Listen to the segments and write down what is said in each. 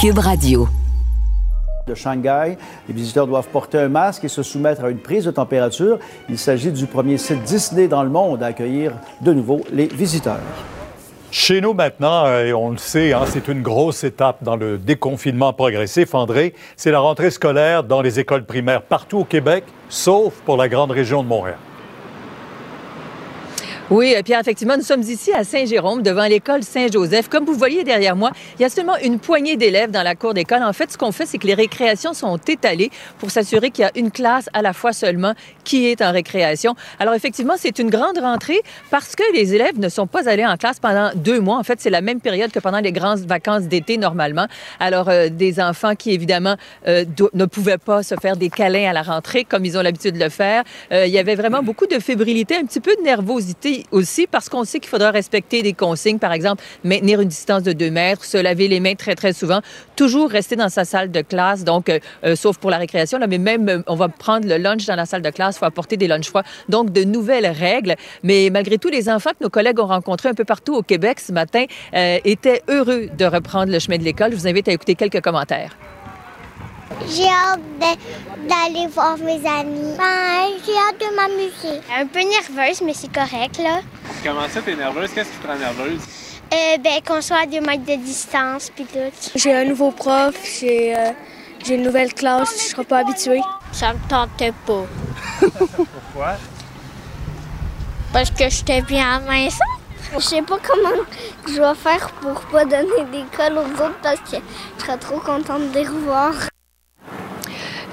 Cube Radio. de Shanghai. Les visiteurs doivent porter un masque et se soumettre à une prise de température. Il s'agit du premier site Disney dans le monde à accueillir de nouveau les visiteurs. Chez nous maintenant, euh, et on le sait, hein, c'est une grosse étape dans le déconfinement progressif. André, c'est la rentrée scolaire dans les écoles primaires partout au Québec, sauf pour la grande région de Montréal. Oui, Pierre, effectivement, nous sommes ici à Saint-Jérôme, devant l'école Saint-Joseph. Comme vous voyez derrière moi, il y a seulement une poignée d'élèves dans la cour d'école. En fait, ce qu'on fait, c'est que les récréations sont étalées pour s'assurer qu'il y a une classe à la fois seulement qui est en récréation. Alors, effectivement, c'est une grande rentrée parce que les élèves ne sont pas allés en classe pendant deux mois. En fait, c'est la même période que pendant les grandes vacances d'été, normalement. Alors, euh, des enfants qui, évidemment, euh, ne pouvaient pas se faire des câlins à la rentrée comme ils ont l'habitude de le faire. Euh, il y avait vraiment beaucoup de fébrilité, un petit peu de nervosité aussi parce qu'on sait qu'il faudra respecter des consignes, par exemple, maintenir une distance de deux mètres, se laver les mains très, très souvent, toujours rester dans sa salle de classe, donc, euh, euh, sauf pour la récréation, là, mais même, euh, on va prendre le lunch dans la salle de classe, il faut apporter des lunchs froids. Donc, de nouvelles règles. Mais malgré tout, les enfants que nos collègues ont rencontrés un peu partout au Québec ce matin étaient heureux de reprendre le chemin de l'école. Je vous invite à écouter quelques commentaires. J'ai hâte d'aller voir mes amis. Ben, j'ai hâte de m'amuser. Un peu nerveuse, mais c'est correct, là. Comment ça, t'es nerveuse? Qu'est-ce qui te rend nerveuse? Euh, ben, qu'on soit à deux mètres de distance, puis tout. J'ai un nouveau prof, j'ai euh, j'ai une nouvelle classe, je serai pas habituée. Ça me tentait pas. Pourquoi? Parce que j'étais bien maison. Je sais pas comment je vais faire pour pas donner d'école aux autres parce que je serais trop contente de les revoir.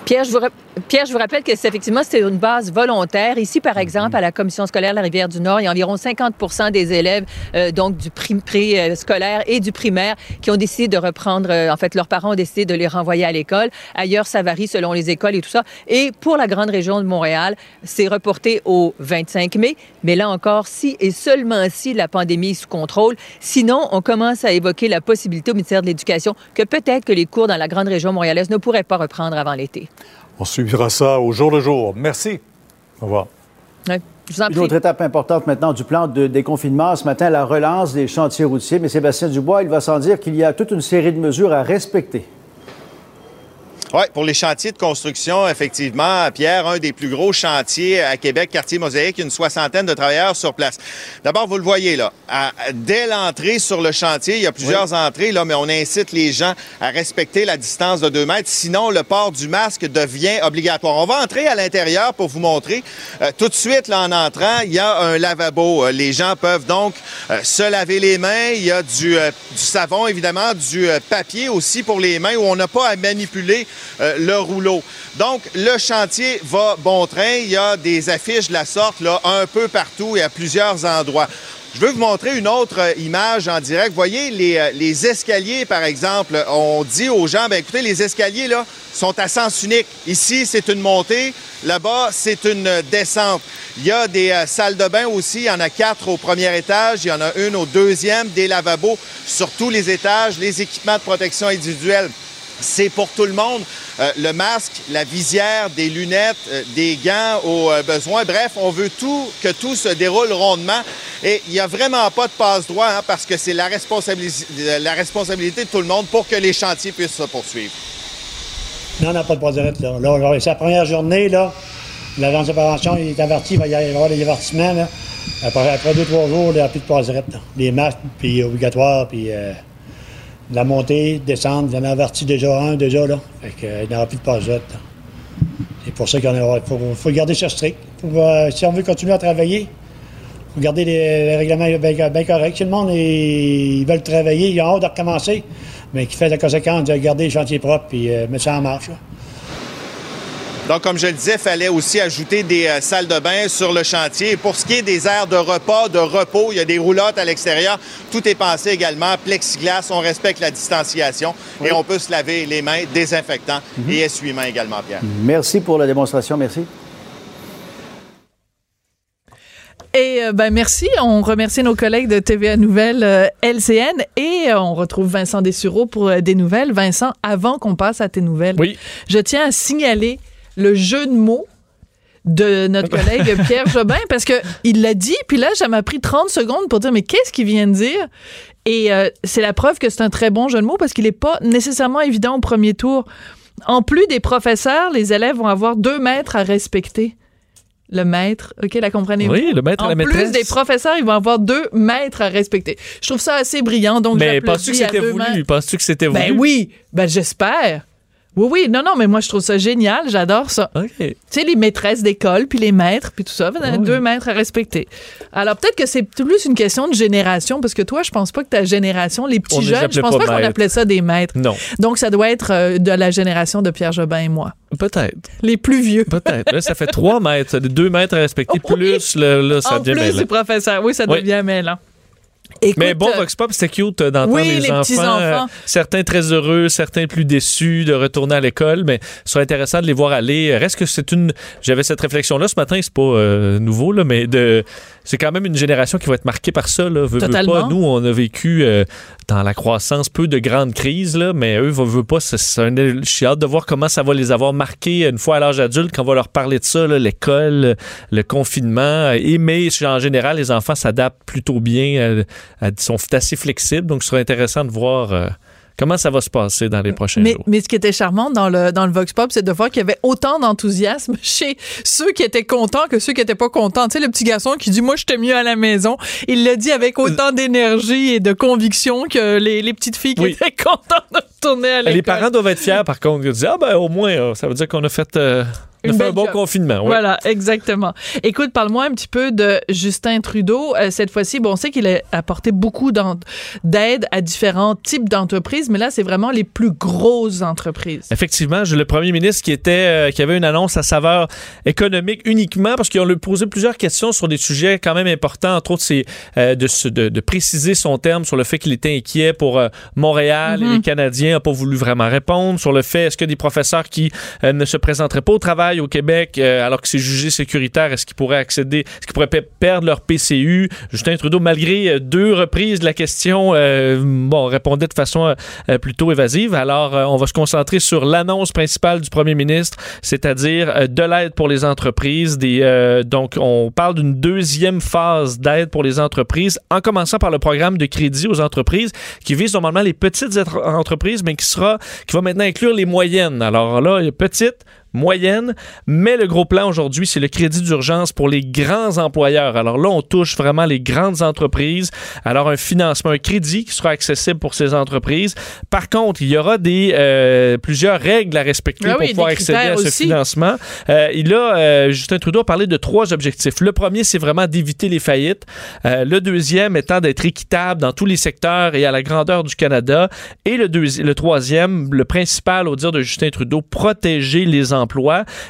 Pierre, je vous, Pierre, je vous rappelle que c'est effectivement c'est une base volontaire. Ici, par exemple, à la commission scolaire de la Rivière-du-Nord, il y a environ 50% des élèves euh, donc du pré- pré-scolaire et du primaire qui ont décidé de reprendre. euh, en fait, leurs parents ont décidé de les renvoyer à l'école. Ailleurs, ça varie selon les écoles et tout ça. Et pour la grande région de Montréal, c'est reporté au 25 mai. Mais là encore, si et seulement si la pandémie est sous contrôle. Sinon, on commence à évoquer la possibilité au ministère de l'Éducation que peut-être que les cours dans la grande région montréalaise ne pourraient pas reprendre avant l'été. On suivra ça au jour le jour. Merci. Au revoir. Ouais, je vous en Une autre étape importante maintenant du plan de déconfinement, ce matin, la relance des chantiers routiers. Mais Sébastien Dubois, il va sans dire qu'il y a toute une série de mesures à respecter. Oui, pour les chantiers de construction, effectivement, Pierre, un des plus gros chantiers à Québec, quartier Mosaïque, une soixantaine de travailleurs sur place. D'abord, vous le voyez là, à- dès l'entrée sur le chantier, il y a plusieurs entrées là, mais on incite les gens à respecter la distance de 2 mètres, sinon le port du masque devient obligatoire. On va entrer à l'intérieur pour vous montrer. Euh, tout de suite, là, en entrant, il y a un lavabo. Euh, Les gens peuvent donc euh, se laver les mains. Il y a du, euh, du savon, évidemment, du papier aussi pour les mains où on n'a pas à manipuler le rouleau. Donc, le chantier va bon train. Il y a des affiches de la sorte là, un peu partout et à plusieurs endroits. Je veux vous montrer une autre euh, image en direct. Voyez les, euh, les escaliers, par exemple. On dit aux gens, ben écoutez, les escaliers là sont à sens unique. Ici, c'est une montée. Là-bas, c'est une descente. Il y a des euh, salles de bain aussi. Il y en a quatre au premier étage. Il y en a une au deuxième. Des lavabos sur tous les étages. Les équipements de protection individuelle. C'est pour tout le monde. Euh, le masque, la visière, des lunettes, euh, des gants au euh, besoin. Bref, on veut tout que tout se déroule rondement. Et il n'y a vraiment pas de passe-droit hein, parce que c'est la, responsabilis- la responsabilité de tout le monde pour que les chantiers puissent se poursuivre. Non, on n'a pas de passe-droite, là. Là, c'est la première journée, là. L'agent de prévention il est averti, il va y avoir des avertissements, là. Après, deux, trois jours, il n'y a plus de passe-droite, là. Les masques, puis obligatoires, puis euh, la montée, descendre, j'en ai averti déjà un, déjà, là. Fait que, euh, il n'y aura plus de là. C'est pour ça qu'il faut, faut garder ça strict. Euh, si on veut continuer à travailler, il faut garder les, règlements bien, corrects. Si le monde, ils veulent travailler, ils ont hâte de recommencer, mais qui fait la conséquence de garder les chantiers propres, puis euh, mettre ça en marche, là. Donc, comme je le disais, il fallait aussi ajouter des euh, salles de bain sur le chantier. Et pour ce qui est des aires de repas, de repos, il y a des roulottes à l'extérieur. Tout est pensé également. Plexiglas, on respecte la distanciation et on peut se laver les mains, désinfectant et essuie-mains également, Pierre. Merci pour la démonstration. Merci. Et euh, ben merci, on remercie nos collègues de TVA Nouvelles euh, LCN et euh, on retrouve Vincent Dessureau pour euh, des nouvelles. Vincent, avant qu'on passe à tes nouvelles, Oui. je tiens à signaler le jeu de mots de notre collègue Pierre Jobin parce que il l'a dit puis là ça m'a pris 30 secondes pour dire mais qu'est-ce qu'il vient de dire? Et euh, c'est la preuve que c'est un très bon jeu de mots parce qu'il n'est pas nécessairement évident au premier tour. En plus des professeurs, les élèves vont avoir deux maîtres à respecter. Le maître, OK, la comprenez-vous? Oui, le maître et en la plus maîtresse. des professeurs, ils vont avoir deux maîtres à respecter. Je trouve ça assez brillant, donc Mais penses-tu que c'était mains. voulu? Penses-tu que c'était voulu? Ben oui, ben j'espère. Oui, oui, non, non, mais moi je trouve ça génial, j'adore ça. OK. Tu sais, les maîtresses d'école, puis les maîtres, puis tout ça, avez Oui. deux maîtres à respecter. Alors peut-être que c'est plus une question de génération, parce que toi, je pense pas que ta génération, les petits jeunes, je pense pas pas, qu'on maîtres. appelait ça des maîtres. Non. Donc ça doit être euh, de la génération de Pierre Jobin et moi. Peut-être. Les plus vieux. Peut-être. Là, ça fait trois mètres. Deux mètres à respecter, Oui. plus le, là, ça en devient plus mêlant. du professeur, oui, ça Oui. devient mêlant. Écoute, Mais bon, euh, Vox Pop, c'était cute euh, d'entendre Oui, les, les enfants. euh, certains très heureux, certains plus déçus de retourner à l'école, mais ce serait intéressant de les voir aller. Reste que c'est une. J'avais cette réflexion-là ce matin, c'est pas euh, nouveau, là, mais de. C'est quand même une génération qui va être marquée par ça. Là. Veux, veux Totalement. pas. Nous, on a vécu euh, dans la croissance peu de grandes crises, là, mais eux, veut pas. Je suis hâte de voir comment ça va les avoir marqués une fois à l'âge adulte, quand on va leur parler de ça, l'école, le confinement. Et, mais en général, les enfants s'adaptent plutôt bien, euh, à- sont assez flexibles. Donc, ce serait intéressant de voir euh, comment ça va se passer dans les prochains Mais, jours? mais ce qui était charmant dans le, dans le Vox Pop, c'est de voir qu'il y avait autant d'enthousiasme chez ceux qui étaient contents que ceux qui étaient pas contents. Tu sais, le petit garçon qui dit, moi, j'étais mieux à la maison. Il l'a dit avec autant d'énergie et de conviction que les, les petites filles qui Oui. étaient contentes de retourner à l'école. Les parents doivent être fiers, par contre. Ils disent, ah ben, au moins, euh, ça veut dire qu'on a fait, euh, on a Une fait belle un bon job. confinement. ouais. Voilà, exactement. Écoute, parle-moi un petit peu de Justin Trudeau. Euh, cette fois-ci, bon, on sait qu'il a apporté beaucoup d'aide à différents types d'entreprises, mais là, c'est vraiment les plus grosses entreprises. Effectivement, le premier ministre qui était euh, qui avait une annonce à saveur économique uniquement parce qu'ils ont lui posé plusieurs questions sur des sujets quand même importants. Entre autres, c'est euh, de, se- de, de préciser son terme sur le fait qu'il était inquiet pour Montréal et Mhm. les Canadiens n'a pas voulu vraiment répondre sur le fait est-ce que des professeurs qui ne se présenteraient pas au travail? Au Québec euh, alors que c'est jugé sécuritaire, est-ce qu'ils pourraient accéder, est-ce qu'ils pourraient pe- perdre leur PCU Justin Trudeau, malgré euh, deux reprises de la question, euh, bon, répondait de façon plutôt évasive. Alors, on va se concentrer sur l'annonce principale du premier ministre, c'est-à-dire de l'aide pour les entreprises. Des, donc, on parle d'une deuxième phase d'aide pour les entreprises, en commençant par le programme de crédit aux entreprises qui vise normalement les petites entre- entreprises, mais qui sera, qui va maintenant inclure les moyennes. Alors là, petites, moyenne, mais le gros plan aujourd'hui, c'est le crédit d'urgence pour les grands employeurs. Alors là, on touche vraiment les grandes entreprises. Alors un financement, un crédit qui sera accessible pour ces entreprises. Par contre, il y aura des euh, plusieurs règles à respecter Ah pour oui, pouvoir accéder à ce aussi. financement. Euh, il a, euh, Justin Trudeau a parlé de trois objectifs. Le premier, c'est vraiment d'éviter les faillites. Euh, le deuxième étant d'être équitable dans tous les secteurs et à la grandeur du Canada. Et le, le troisième, le principal, au dire de Justin Trudeau, protéger les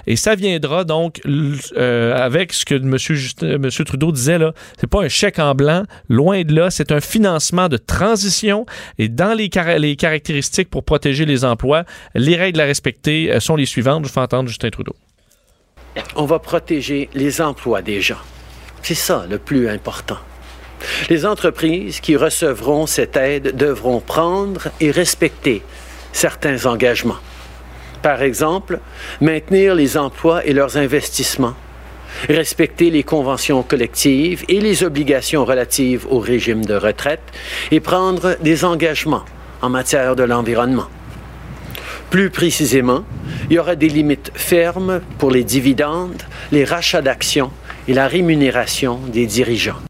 Et ça viendra donc euh, avec ce que M. Justin, Monsieur Trudeau disait là. C'est pas un chèque en blanc, loin de là. C'est un financement de transition. Et dans les, les caractéristiques pour protéger les emplois, les règles à respecter euh, sont les suivantes. Je fais entendre Justin Trudeau. On va protéger les emplois des gens. C'est ça le plus important. Les entreprises qui recevront cette aide devront prendre et respecter certains engagements. Par exemple, maintenir les emplois et leurs investissements, respecter les conventions collectives et les obligations relatives au régime de retraite et prendre des engagements en matière de l'environnement. Plus précisément, il y aura des limites fermes pour les dividendes, les rachats d'actions et la rémunération des dirigeants.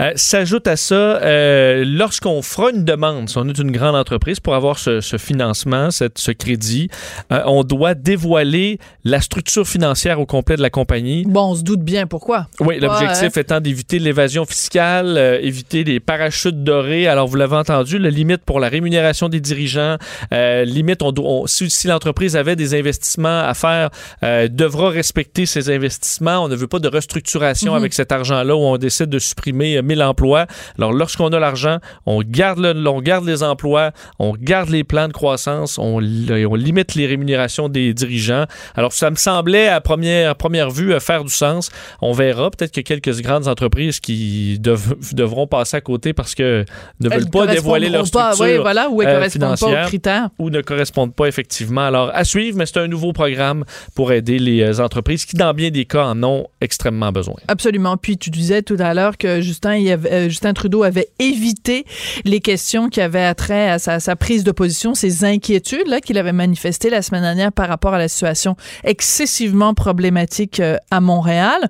Euh, S'ajoute à ça, euh, lorsqu'on fera une demande, si on est une grande entreprise, pour avoir ce, ce financement, cette, ce crédit, euh, on doit dévoiler la structure financière au complet de la compagnie. Bon, on se doute bien pourquoi. Oui, l'objectif étant d'éviter l'évasion fiscale, éviter les parachutes dorés. Alors, vous l'avez entendu, la limite pour la rémunération des dirigeants, limite, on, doit- on- si, si l'entreprise avait des investissements à faire, devra respecter ces investissements. On ne veut pas de restructuration Mhm. avec cet argent-là où on décide de supprimer 1000 emplois. Alors, lorsqu'on a l'argent, on garde, le- on garde les emplois, on garde les plans de croissance, on, li- on limite les rémunérations des dirigeants. Alors, ça me semblait à première, à première vue euh, faire du sens. On verra. Peut-être que quelques grandes entreprises qui dev- devront passer à côté parce que ne Elles veulent pas dévoiler leur pas, structure oui, voilà, ou euh, pas aux ou ne correspondent pas effectivement. Alors, à suivre, mais c'est un nouveau programme pour aider les euh, entreprises qui, dans bien des cas, en ont extrêmement besoin. Absolument. Puis tu disais tout à l'heure que Justin, il avait- euh, Justin Trudeau avait évité les questions qui avaient attrait à sa, sa prise de position, ces inquiétudes là qu'il avait manifestées la semaine dernière par rapport à la situation excessivement problématique euh, à Montréal.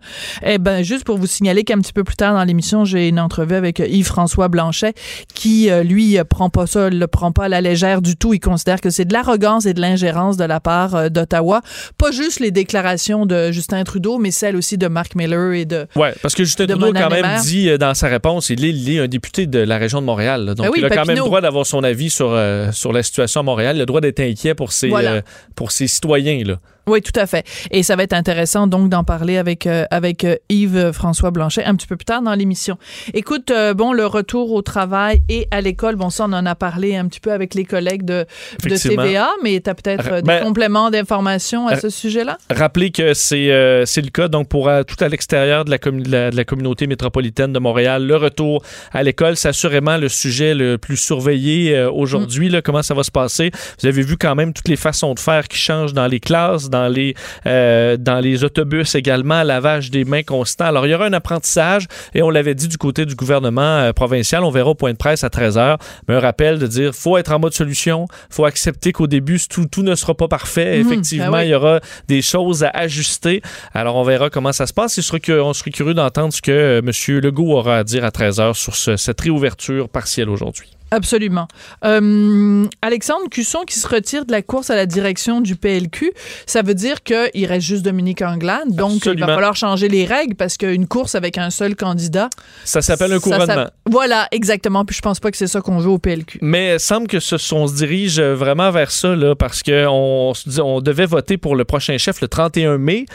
Eh ben, juste pour vous signaler qu'un petit peu plus tard dans l'émission, j'ai une entrevue avec euh, Yves-François Blanchet qui, lui, prend pas ça, le prend pas à la légère du tout. Il considère que c'est de l'arrogance et de l'ingérence de la part d'Ottawa. Pas juste les déclarations de Justin Trudeau, mais celles aussi de Mark Miller et de Ouais, parce que Justin de Trudeau, quand même, dit euh, dans sa réponse, il est, il est un député de la région de Montréal. là. donc, Ben oui, il a quand même le droit d'avoir son avis sur, euh, sur la situation à Montréal. Il a le droit d'être inquiet pour ses, Voilà. euh, pour ses citoyens. Là. Oui, tout à fait. Et ça va être intéressant donc d'en parler avec euh, avec euh, Yves euh, François Blanchet un petit peu plus tard dans l'émission. Écoute, euh, bon, le retour au travail et à l'école, bon ça on en a parlé un petit peu avec les collègues de, de. TVA, mais tu as peut-être euh, des Ben, compléments d'informations à ce sujet-là? Rappelez que c'est c'est le cas donc pour tout à l'extérieur de, la de la- de la communauté métropolitaine de Montréal. Le retour à l'école, c'est assurément le sujet le plus surveillé aujourd'hui. là. Comment ça va se passer? Vous avez vu quand même toutes les façons de faire qui changent dans les classes, dans les, euh, dans les autobus également, lavage des mains constant. Alors, il y aura un apprentissage et on l'avait dit du côté du gouvernement euh, provincial. On verra au point de presse à 13h. Mais un rappel de dire faut être en mode solution, faut accepter qu'au début, tout, tout ne sera pas parfait. Mhm, Effectivement, ben oui. il y aura des choses à ajuster. Alors, on verra comment ça se passe. Il serait que- on serait curieux d'entendre ce que euh, M. Legault aura à dire à 13h sur ce- cette réouverture partielle aujourd'hui. Absolument. Euh, Alexandre Cusson qui se retire de la course à la direction du PLQ, ça veut dire qu'il reste juste Dominique Anglade. Donc, il va falloir changer les règles parce qu'une course avec un seul candidat. Ça s'appelle un couronnement. Voilà, exactement. Puis je pense pas que c'est ça qu'on joue au PLQ. Mais il semble que ce, on se dirige vraiment vers ça, là, parce qu'on on devait voter pour le prochain chef le 31 mai.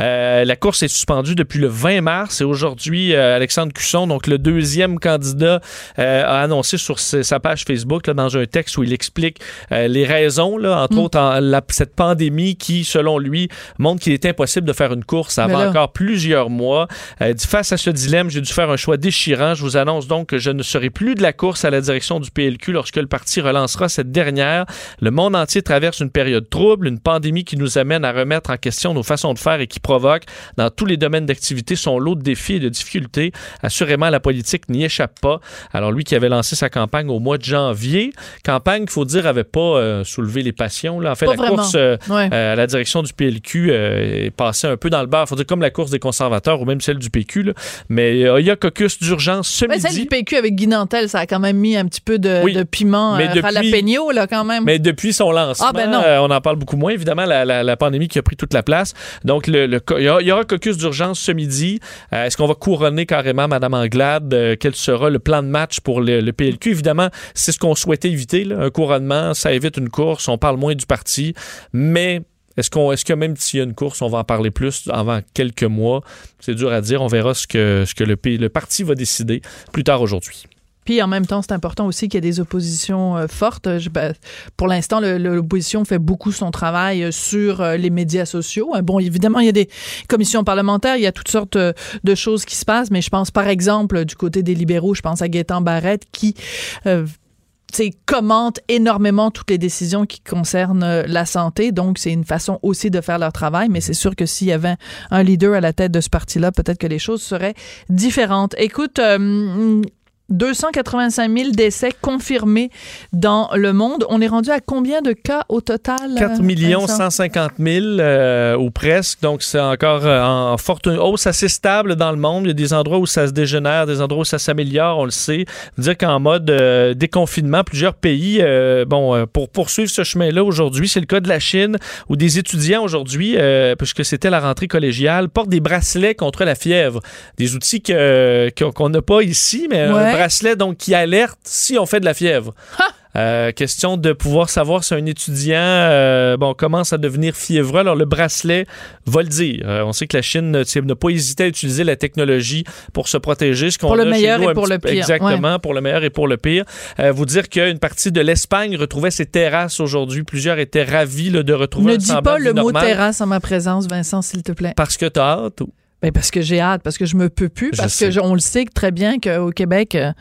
Euh, la course est suspendue depuis le 20 mars et aujourd'hui, euh, Alexandre Cusson, donc le deuxième candidat, a annoncé sur sa sa page Facebook, là, dans un texte où il explique euh, les raisons, là, entre Mm. autres en- la- cette pandémie qui, selon lui, montre qu'il est impossible de faire une course avant encore plusieurs mois. Euh, dit, face à ce dilemme, j'ai dû faire un choix déchirant. Je vous annonce donc que je ne serai plus de la course à la direction du PLQ lorsque le parti relancera cette dernière. Le monde entier traverse une période trouble, une pandémie qui nous amène à remettre en question nos façons de faire et qui provoque, dans tous les domaines d'activité, son lot de défis et de difficultés. Assurément, la politique n'y échappe pas. Alors, lui qui avait lancé sa campagne au mois de janvier, campagne, il faut dire, avait pas euh, soulevé les passions. Là. En fait, Pas la vraiment. course euh, Ouais. euh, à la direction du PLQ est passée un peu dans le beurre. faut dire comme la course des conservateurs ou même celle du PQ. là. Mais il y a caucus d'urgence ce Mais midi. celle du PQ avec Guy Nantel, ça a quand même mis un petit peu de, Oui. de piment Mais depuis- jalapeno, là, quand même. Mais depuis son lancement, Ah, ben on en parle beaucoup moins. Évidemment, la, la- la pandémie qui a pris toute la place. Donc, le, le co- il y, aura- il aura caucus d'urgence ce midi. Est-ce qu'on va couronner carrément Mme Anglade? Quel sera le plan de match pour le, le PLQ? Évidemment, c'est ce qu'on souhaitait éviter. Un couronnement, ça évite une course. On parle moins du parti. Mais est-ce qu'on, est-ce que même s'il y a une course, on va en parler plus avant quelques mois? C'est dur à dire. On verra ce que, ce que le parti va décider plus tard aujourd'hui. Puis en même temps, c'est important aussi qu'il y ait des oppositions euh, fortes. Ben, pour l'instant, l'opposition fait beaucoup son travail euh, sur euh, les médias sociaux. Euh, Bon, évidemment, il y a des commissions parlementaires, il y a toutes sortes de choses qui se passent, mais je pense par exemple du côté des libéraux, je pense à Gaétan Barrette qui euh, commente énormément toutes les décisions qui concernent la santé. Donc, c'est une façon aussi de faire leur travail. Mais c'est sûr que s'il y avait un leader à la tête de ce parti-là, peut-être que les choses seraient différentes. Écoute, 285 000 décès confirmés dans le monde. On est rendu à combien de cas au total? 4 millions 150 000 euh, ou presque. Donc, c'est encore euh, en forte hausse assez stable dans le monde. Il y a des endroits où ça se dégénère, des endroits où ça s'améliore, on le sait. Dire qu'en mode euh, déconfinement, plusieurs pays, bon, pour poursuivre ce chemin-là aujourd'hui, c'est le cas de la Chine où des étudiants aujourd'hui, puisque c'était la rentrée collégiale, portent des bracelets contre la fièvre. Des outils qu'on n'a pas ici, mais bracelet donc qui alerte si on fait de la fièvre. Euh, question de pouvoir savoir si un étudiant euh, bon, commence à devenir fiévreux. Alors, le bracelet va le dire. Euh, on sait que la Chine n'a pas hésité à utiliser la technologie pour se protéger. Ce pour le meilleur et pour le pire. Exactement, pour le meilleur et pour le pire. vous dire qu'une partie de l'Espagne retrouvait ses terrasses aujourd'hui. Plusieurs étaient ravis de retrouver ne dis pas le mot terrasse en ma présence, Vincent, s'il te plaît. Parce que tu as hâte. Ben parce que j'ai hâte, parce que je me peux plus, parce que on le sait très bien qu'au Québec, euh,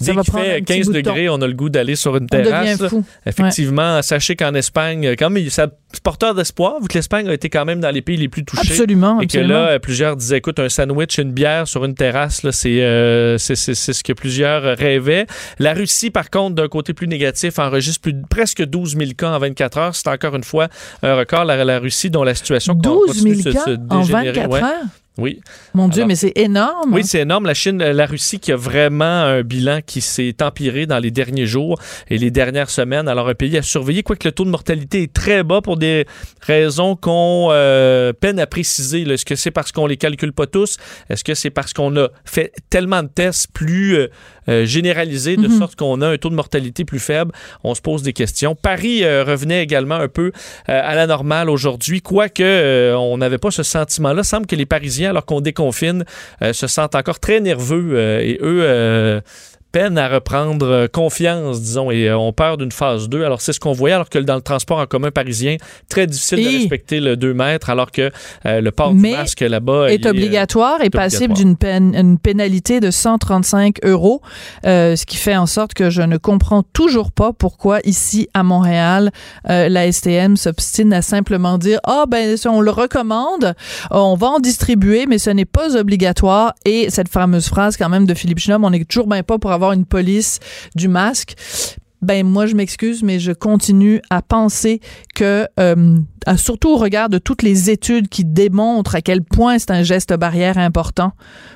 ça va prendre fait 15 degrés, on a le goût d'aller sur une terrasse. On fou. Effectivement, sachez qu'en Espagne, même, c'est porteur d'espoir, vu que l'Espagne a été quand même dans les pays les plus touchés. Absolument. Et que là, plusieurs disaient, écoute, un sandwich, une bière sur une terrasse, c'est, euh, c'est, ce que plusieurs rêvaient. La Russie, par contre, d'un côté plus négatif, enregistre plus, presque 12 000 cas en 24 heures. C'est encore une fois un record, la, la Russie, dont la situation 12 000 cas en 24 heures? Oui. Mon Dieu, mais c'est énorme. Oui, c'est énorme. La Chine, la Russie qui a vraiment un bilan qui s'est empiré dans les derniers jours et les dernières semaines. Alors, un pays à surveiller, quoique le taux de mortalité est très bas pour des raisons qu'on euh, peine à préciser. Est-ce que c'est parce qu'on les calcule pas tous? Est-ce que c'est parce qu'on a fait tellement de tests plus euh, euh, généralisés de mhm. sorte qu'on a un taux de mortalité plus faible? On se pose des questions. Paris revenait également un peu à la normale aujourd'hui, quoique on n'avait pas ce sentiment-là. Il semble que les Parisiens alors qu'on déconfine, euh, se sentent encore très nerveux euh, et eux euh, peine à reprendre euh, confiance, disons, et euh, on peur d'une phase 2. Alors, c'est ce qu'on voyait, alors que dans le transport en commun parisien, très difficile de respecter le 2 mètres, alors que euh, le port du masque là-bas est, obligatoire et passible d'une une pénalité de 135 euros, ce qui fait en sorte que je ne comprends toujours pas pourquoi ici à Montréal, la STM s'obstine à simplement dire ah oh, ben on le recommande, on va en distribuer, mais ce n'est pas obligatoire. Et cette fameuse phrase quand même de Philippe Schnob, on n'est toujours bien pas pour avoir une police du masque ben moi je m'excuse mais je continue à penser que euh, surtout au regard de toutes les études qui démontrent à quel point c'est un geste barrière important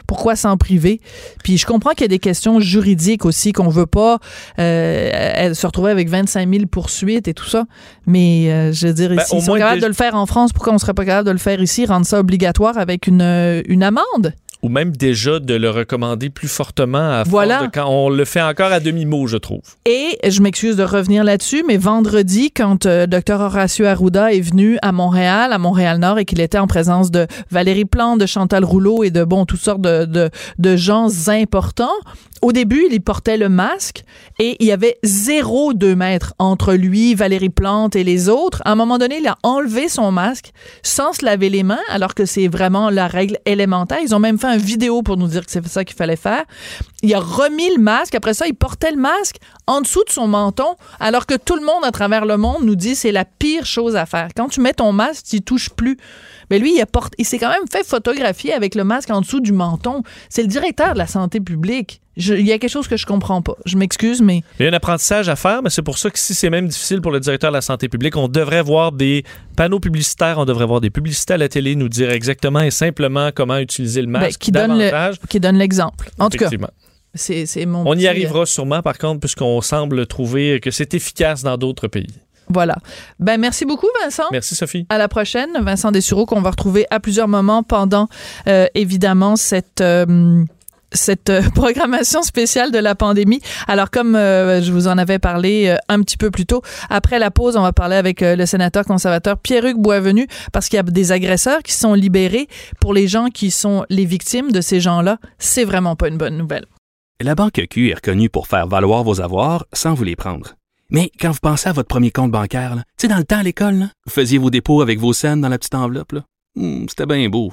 pourquoi s'en priver? Puis je comprends qu'il y a des questions juridiques aussi qu'on veut pas euh, se retrouver avec 25 000 poursuites et tout ça mais euh, je veux dire ben, ils sont capables de le faire en France pourquoi on serait pas capable de le faire ici rendre ça obligatoire avec une, une amende? Ou même déjà de le recommander plus fortement à voilà. quand on le fait encore à demi-mot, je trouve. Et je m'excuse de revenir là-dessus, mais vendredi, quand euh, Dr Horacio Arruda est venu à Montréal, à Montréal-Nord, et qu'il était en présence de Valérie Plante, de Chantal Rouleau et de, bon, toutes sortes de, de, de gens importants, au début, il portait le masque et il y avait zéro deux mètres entre lui, Valérie Plante et les autres. À un moment donné, il a enlevé son masque sans se laver les mains, alors que c'est vraiment la règle élémentaire. Ils ont même fait une vidéo pour nous dire que c'est ça qu'il fallait faire. Il a remis le masque. Après ça, il portait le masque en dessous de son menton, alors que tout le monde à travers le monde nous dit c'est la pire chose à faire. Quand tu mets ton masque, tu touches plus. Mais lui, il, il s'est quand même fait photographier avec le masque en dessous du menton. C'est le directeur de la santé publique il y a quelque chose que je comprends pas. Je m'excuse, mais. Il y a un apprentissage à faire, mais c'est pour ça que si c'est même difficile pour le directeur de la santé publique, on devrait voir des panneaux publicitaires, on devrait voir des publicités à la télé nous dire exactement et simplement comment utiliser le ben, masque. qui, donne qui donne l'exemple. En tout cas. C'est, mon On y arrivera sûrement, par contre, puisqu'on semble trouver que c'est efficace dans d'autres pays. Voilà. Ben merci beaucoup Vincent. Merci Sophie. À la prochaine, Vincent Dessureau qu'on va retrouver à plusieurs moments pendant euh, évidemment cette euh, cette euh, programmation spéciale de la pandémie. Alors, comme euh, je vous en avais parlé euh, un petit peu plus tôt, après la pause, on va parler avec le sénateur conservateur Pierre-Hugues Boisvenu parce qu'il y a des agresseurs qui sont libérés. Pour les gens qui sont les victimes de ces gens-là, c'est vraiment pas une bonne nouvelle. La Banque Q est reconnue pour faire valoir vos avoirs sans vous les prendre. Mais quand vous pensez à votre premier compte bancaire, tu sais, dans le temps à l'école, vous faisiez vos dépôts avec vos scènes dans la petite enveloppe. Hmm, c'était bien beau.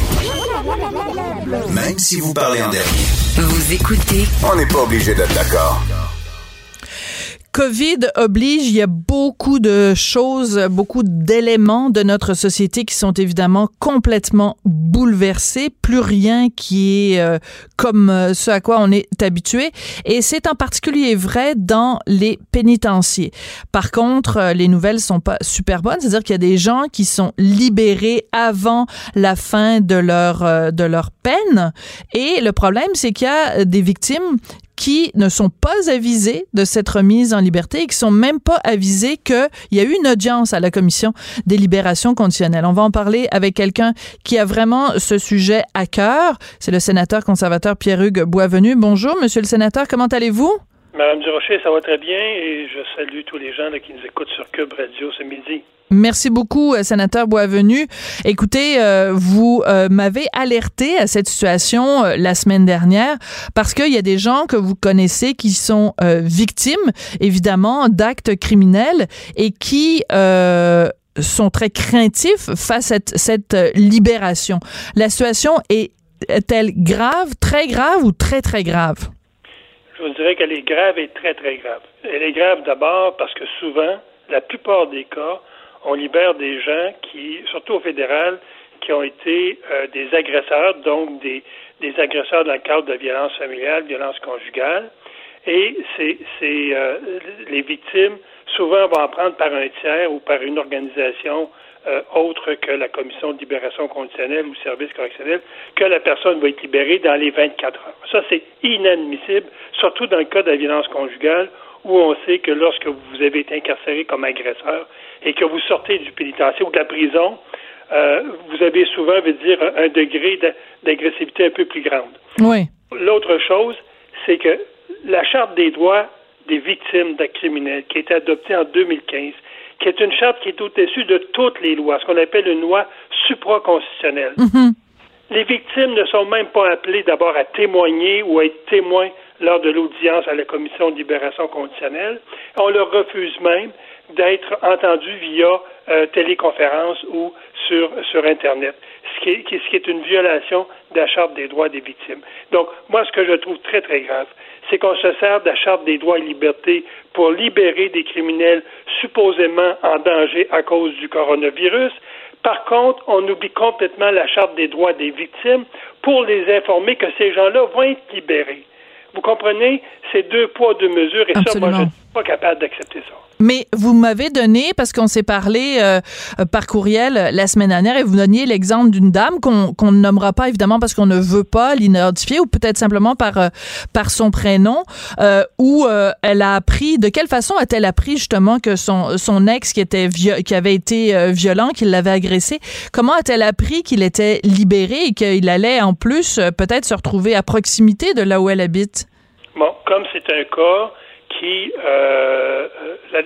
Même si vous parlez en dernier. Vous écoutez On n'est pas obligé d'être d'accord. COVID oblige, il y a beaucoup de choses, beaucoup d'éléments de notre société qui sont évidemment complètement bouleversés. Plus rien qui est euh, comme euh, ce à quoi on est habitué. Et c'est en particulier vrai dans les pénitenciers. Par contre, euh, les nouvelles sont pas super bonnes. C'est-à-dire qu'il y a des gens qui sont libérés avant la fin de leur, de leur peine. Et le problème, c'est qu'il y a des victimes qui ne sont pas avisés de cette remise en liberté et qui sont même pas avisés qu'il y a eu une audience à la commission des libérations conditionnelles. On va en parler avec quelqu'un qui a vraiment ce sujet à cœur. C'est le sénateur conservateur Pierre-Hugues Boisvenu. Bonjour, monsieur le sénateur, comment allez-vous? Madame Durocher, ça va très bien et je salue tous les gens qui nous écoutent sur Cube Radio ce midi. Merci beaucoup, euh, sénateur Boisvenu. Écoutez, euh, vous euh, m'avez alerté à cette situation la semaine dernière parce qu'il y a des gens que vous connaissez qui sont victimes, évidemment, d'actes criminels et qui sont très craintifs face à cette libération. La situation est-elle grave, très grave ou très, très grave? Je vous dirais qu'elle est grave et très, très grave. Elle est grave d'abord parce que souvent, la plupart des cas, on libère des gens qui, surtout au fédéral, qui ont été euh, des agresseurs, donc des, des agresseurs dans le cadre de violence familiale, violence conjugale. Et c'est, c'est euh, les victimes souvent vont en prendre par un tiers ou par une organisation euh, autre que la commission de libération conditionnelle ou service correctionnel, que la personne va être libérée dans les 24 heures. Ça, c'est inadmissible, surtout dans le cas de la violence conjugale, où on sait que lorsque vous avez été incarcéré comme agresseur, et que vous sortez du pénitencier ou de la prison, euh, vous avez souvent, veut dire, un degré d'agressivité un peu plus grande. Oui. L'autre chose, c'est que la Charte des droits des victimes d'actes criminels, qui a été adoptée en 2015, qui est une charte qui est au-dessus de toutes les lois, ce qu'on appelle une loi supraconstitutionnelle. Mm-hmm. Les victimes ne sont même pas appelées d'abord à témoigner ou à être témoins lors de l'audience à la commission de libération conditionnelle. On leur refuse même d'être entendu via euh, téléconférence ou sur, sur Internet, ce qui, est, ce qui est une violation de la Charte des droits des victimes. Donc, moi, ce que je trouve très, très grave, c'est qu'on se sert de la Charte des droits et libertés pour libérer des criminels supposément en danger à cause du coronavirus. Par contre, on oublie complètement la Charte des droits des victimes pour les informer que ces gens-là vont être libérés. Vous comprenez? C'est deux poids, deux mesures, et ça, moi, pas capable d'accepter ça. Mais vous m'avez donné, parce qu'on s'est parlé euh, par courriel la semaine dernière, et vous donniez l'exemple d'une dame qu'on ne nommera pas évidemment parce qu'on ne veut pas l'identifier, ou peut-être simplement par, euh, par son prénom, euh, où elle a appris, de quelle façon a-t-elle appris justement que son, son ex qui, était qui avait été violent, qu'il l'avait agressé, comment a-t-elle appris qu'il était libéré et qu'il allait en plus peut-être se retrouver à proximité de là où elle habite? Bon, comme c'est un cas qui, euh,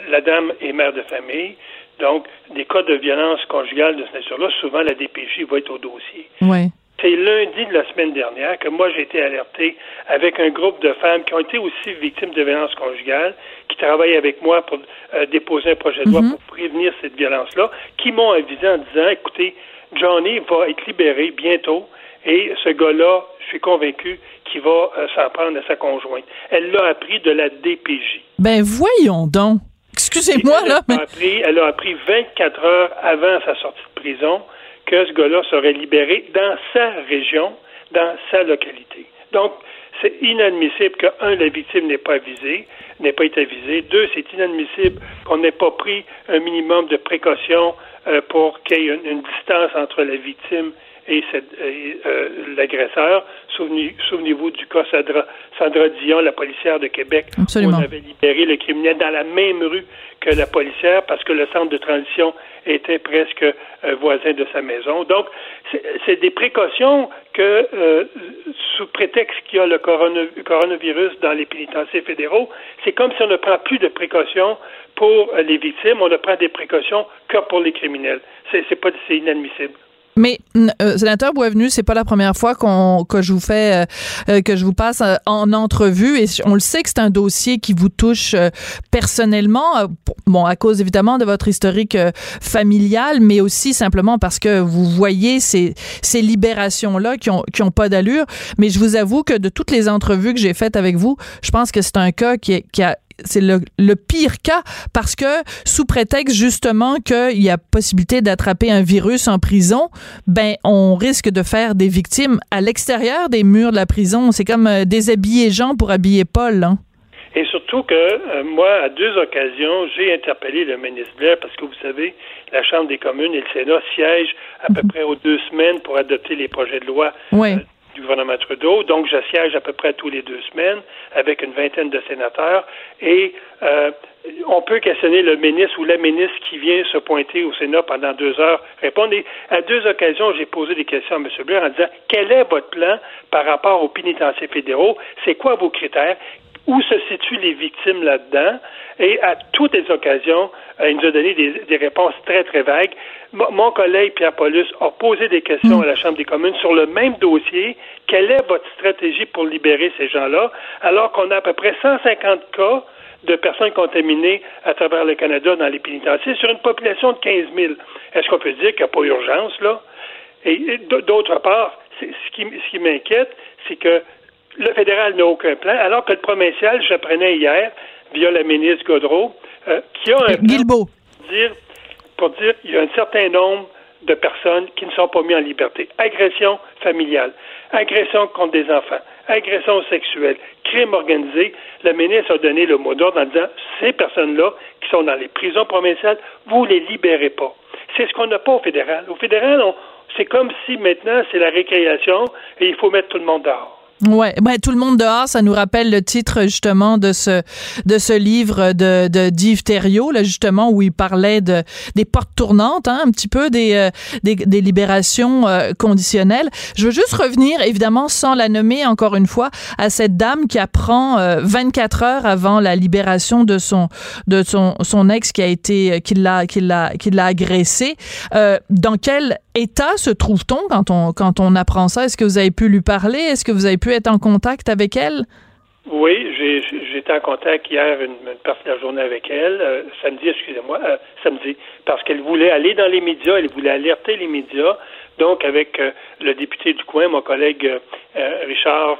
la, dame est mère de famille, donc des cas de violence conjugale de cette nature-là, souvent la DPJ va être au dossier. Oui. C'est lundi de la semaine dernière que moi j'ai été alerté avec un groupe de femmes qui ont été aussi victimes de violence conjugale, qui travaillent avec moi pour euh, déposer un projet de loi pour prévenir cette violence-là, qui m'ont avisé en disant, écoutez, Johnny va être libéré bientôt et ce gars-là, je suis convaincu qu'il va euh, s'en prendre à sa conjointe. Elle l'a appris de la DPJ. Ben voyons donc. Excusez-moi, là. Appris, elle a appris 24 heures avant sa sortie de prison que ce gars-là serait libéré dans sa région, dans sa localité. Donc, c'est inadmissible que, un, la victime n'ait pas avisé, n'ait pas été avisée. Deux, c'est inadmissible qu'on n'ait pas pris un minimum de précaution euh, pour qu'il y ait une, distance entre la victime et, euh, l'agresseur. Souvenez-vous du cas Sandra, Sandra, Dion, la policière de Québec, Absolument. on avait libéré le criminel dans la même rue que la policière parce que le centre de transition était presque euh, voisin de sa maison. Donc, c'est des précautions que, euh, sous prétexte qu'il y a le coronavirus dans les pénitenciers fédéraux, c'est comme si on ne prend plus de précautions pour les victimes, on ne prend des précautions que pour les criminels. C'est pas, c'est inadmissible. Mais euh, sénateur Boisvenu, c'est pas la première fois qu'on que je vous fais euh, euh, que je vous passe en entrevue et on le sait que c'est un dossier qui vous touche personnellement bon à cause évidemment de votre historique familial mais aussi simplement parce que vous voyez ces ces libérations là qui ont qui ont pas d'allure. Mais je vous avoue que de toutes les entrevues que j'ai faites avec vous, je pense que c'est un cas qui, qui a c'est le, le, pire cas parce que sous prétexte justement qu'il y a possibilité d'attraper un virus en prison, ben on risque de faire des victimes à l'extérieur des murs de la prison. C'est comme euh, déshabiller Jean pour habiller Paul. Hein? Et surtout que euh, moi, à deux occasions, j'ai interpellé le ministre Blair parce que vous savez, la Chambre des communes et le Sénat siègent à peu mhm. près aux deux semaines pour adopter les projets de loi oui. Euh, du gouvernement Trudeau. Donc, je siège à peu près tous les deux semaines avec une vingtaine de sénateurs et euh, on peut questionner le ministre ou la ministre qui vient se pointer au Sénat pendant deux heures, répondre. Et à deux occasions, j'ai posé des questions à M. Blair en disant quel est votre plan par rapport aux pénitenciers fédéraux? C'est quoi vos critères? Où se situent les victimes là-dedans? Et à toutes les occasions, euh, il nous a donné des, réponses très, très vagues. mon collègue Pierre Paulus a posé des questions à la Chambre des communes sur le même dossier. Quelle est votre stratégie pour libérer ces gens-là? Alors qu'on a à peu près 150 cas de personnes contaminées à travers le Canada dans les pénitenciers sur une population de 15 000. Est-ce qu'on peut dire qu'il n'y a pas urgence, là? Et, d'autre part, ce qui, ce qui m'inquiète, c'est que le fédéral n'a aucun plan, alors que le provincial, j'apprenais hier, via la ministre Godreau, euh, qui a un plan pour dire, pour dire qu'il y a un certain nombre de personnes qui ne sont pas mises en liberté. Agression familiale, agression contre des enfants, agression sexuelle, crime organisé. La ministre a donné le mot d'ordre en disant ces personnes-là qui sont dans les prisons provinciales, vous les libérez pas. C'est ce qu'on n'a pas au fédéral. Au fédéral, c'est comme si maintenant c'est la récréation et il faut mettre tout le monde dehors. Ouais, ben, tout le monde dehors, ça nous rappelle le titre justement de ce de ce livre de, de d'Yves Thériault là justement où il parlait de des portes tournantes, hein, un petit peu des euh, des, des, libérations euh, conditionnelles. Je veux juste revenir évidemment sans la nommer encore une fois à cette dame qui apprend 24 euh, heures avant la libération de son de son son ex qui a été qui l'a qui l'a qui l'a agressé. dans quel état se trouve-t-on quand on quand on apprend ça? Est-ce que vous avez pu lui parler? Est-ce que vous avez pu être en contact avec elle? Oui, j'ai été en contact hier une, partie de la journée avec elle, euh, samedi, excusez-moi, euh, samedi, parce qu'elle voulait aller dans les médias, elle voulait alerter les médias. Donc, avec euh, le député du coin, mon collègue Richard,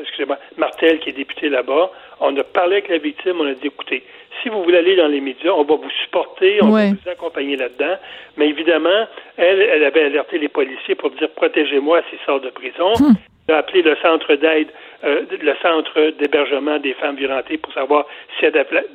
excusez-moi, Martel, qui est député là-bas, on a parlé avec la victime, on a dit, écoutez, si vous voulez aller dans les médias, on va vous supporter, on va vous accompagner là-dedans. Mais évidemment, elle, elle avait alerté les policiers pour dire protégez-moi s'il sort de prison. Hmm. Elle a appelé le centre d'aide, euh, le centre d'hébergement des femmes violentées pour savoir s'il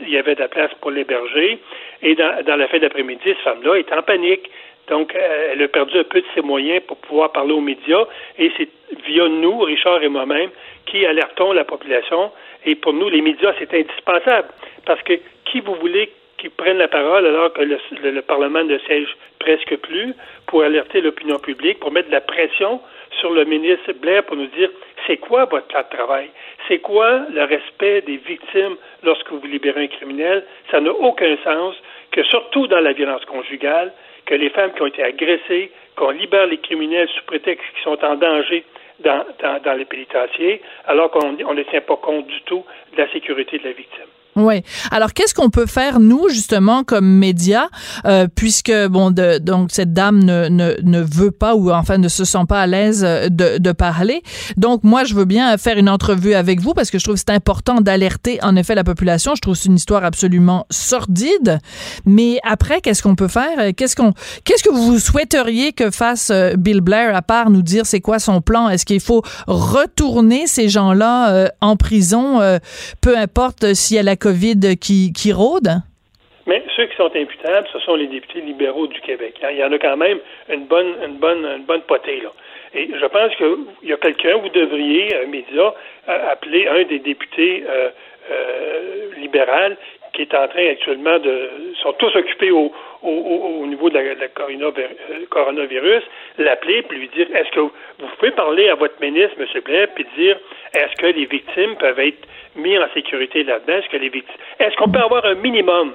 y avait de la place pour l'héberger. Et dans, dans la fin d'après-midi, cette femme-là est en panique. Donc, euh, elle a perdu un peu de ses moyens pour pouvoir parler aux médias. Et c'est via nous, Richard et moi-même, qui alertons la population. Et pour nous, les médias, c'est indispensable. Parce que qui vous voulez qui prenne la parole alors que le, Parlement ne siège presque plus pour alerter l'opinion publique, pour mettre de la pression sur le ministre Blair pour nous dire c'est quoi votre plan de travail? C'est quoi le respect des victimes lorsque vous libérez un criminel? Ça n'a aucun sens que, surtout dans la violence conjugale, que les femmes qui ont été agressées, qu'on libère les criminels sous prétexte qu'ils sont en danger dans, dans, dans les pénitenciers, alors qu'on ne tient pas compte du tout de la sécurité de la victime. Oui. Alors, qu'est-ce qu'on peut faire, nous, justement, comme médias, euh, puisque, bon, de, donc, cette dame ne, ne, ne veut pas ou, enfin, ne se sent pas à l'aise euh, de, de parler. Donc, moi, je veux bien faire une entrevue avec vous parce que je trouve c'est important d'alerter, en effet, la population. Je trouve c'est une histoire absolument sordide. Mais après, qu'est-ce qu'on peut faire? Qu'est-ce qu'on, qu'est-ce que vous souhaiteriez que fasse euh, Bill Blair, à part nous dire c'est quoi son plan? Est-ce qu'il faut retourner ces gens-là en prison, peu importe si elle a COVID qui, qui rôde? Mais ceux qui sont imputables, ce sont les députés libéraux du Québec. Il y en a quand même une bonne, une bonne, bonne potée, là. Et je pense qu'il y a quelqu'un, vous devriez, un média, euh, appeler un des députés euh, euh, libéraux qui est en train actuellement de. sont tous occupés au, au, au niveau de la, coronavirus, l'appeler puis lui dire est-ce que vous, pouvez parler à votre ministre, M. Blair, puis dire est-ce que les victimes peuvent être mis en sécurité là-dedans? Est-ce que les victimes. Est-ce qu'on peut avoir un minimum?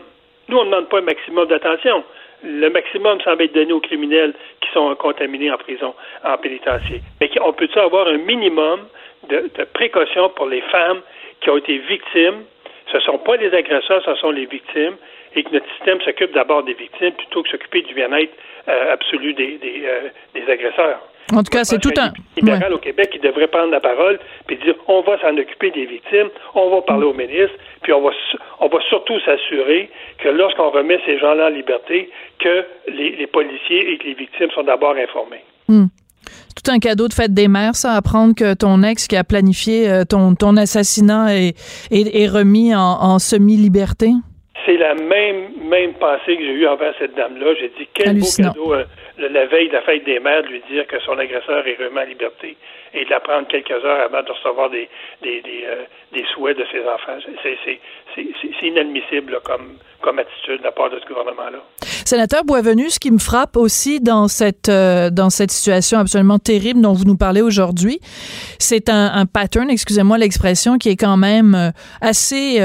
Nous, on ne demande pas un maximum d'attention, le maximum semble être donné aux criminels qui sont contaminés en prison, en pénitencier. Mais on peut-tu avoir un minimum de, de pour les femmes qui ont été victimes? Ce ne sont pas les agresseurs, ce sont les victimes et que notre système s'occupe d'abord des victimes plutôt que s'occuper du bien-être euh, absolu des, des, euh, des agresseurs. En tout cas, c'est tout un. libéral au Québec qui devrait prendre la parole puis dire on va s'en occuper des victimes, on va parler au ministre, puis on va on va surtout s'assurer que lorsqu'on remet ces gens-là en liberté, que les, les policiers et que les victimes sont d'abord informés. Hmm. C'est tout un cadeau de fête des mères, ça, apprendre que ton ex qui a planifié euh, ton, ton assassinat est, est, est remis en, en semi-liberté? C'est la même même pensée que j'ai eue envers cette dame-là. J'ai dit quel beau cadeau le- la veille de la fête des mères de lui dire que son agresseur est remis en liberté et de la prendre quelques heures avant de recevoir des des, des, euh, souhaits de ses enfants. C'est inadmissible comme comme attitude de la part de ce gouvernement-là. Sénateur Boisvenu, ce qui me frappe aussi dans cette euh, dans cette situation absolument terrible dont vous nous parlez aujourd'hui, c'est un, pattern, excusez-moi l'expression, qui est quand même euh, assez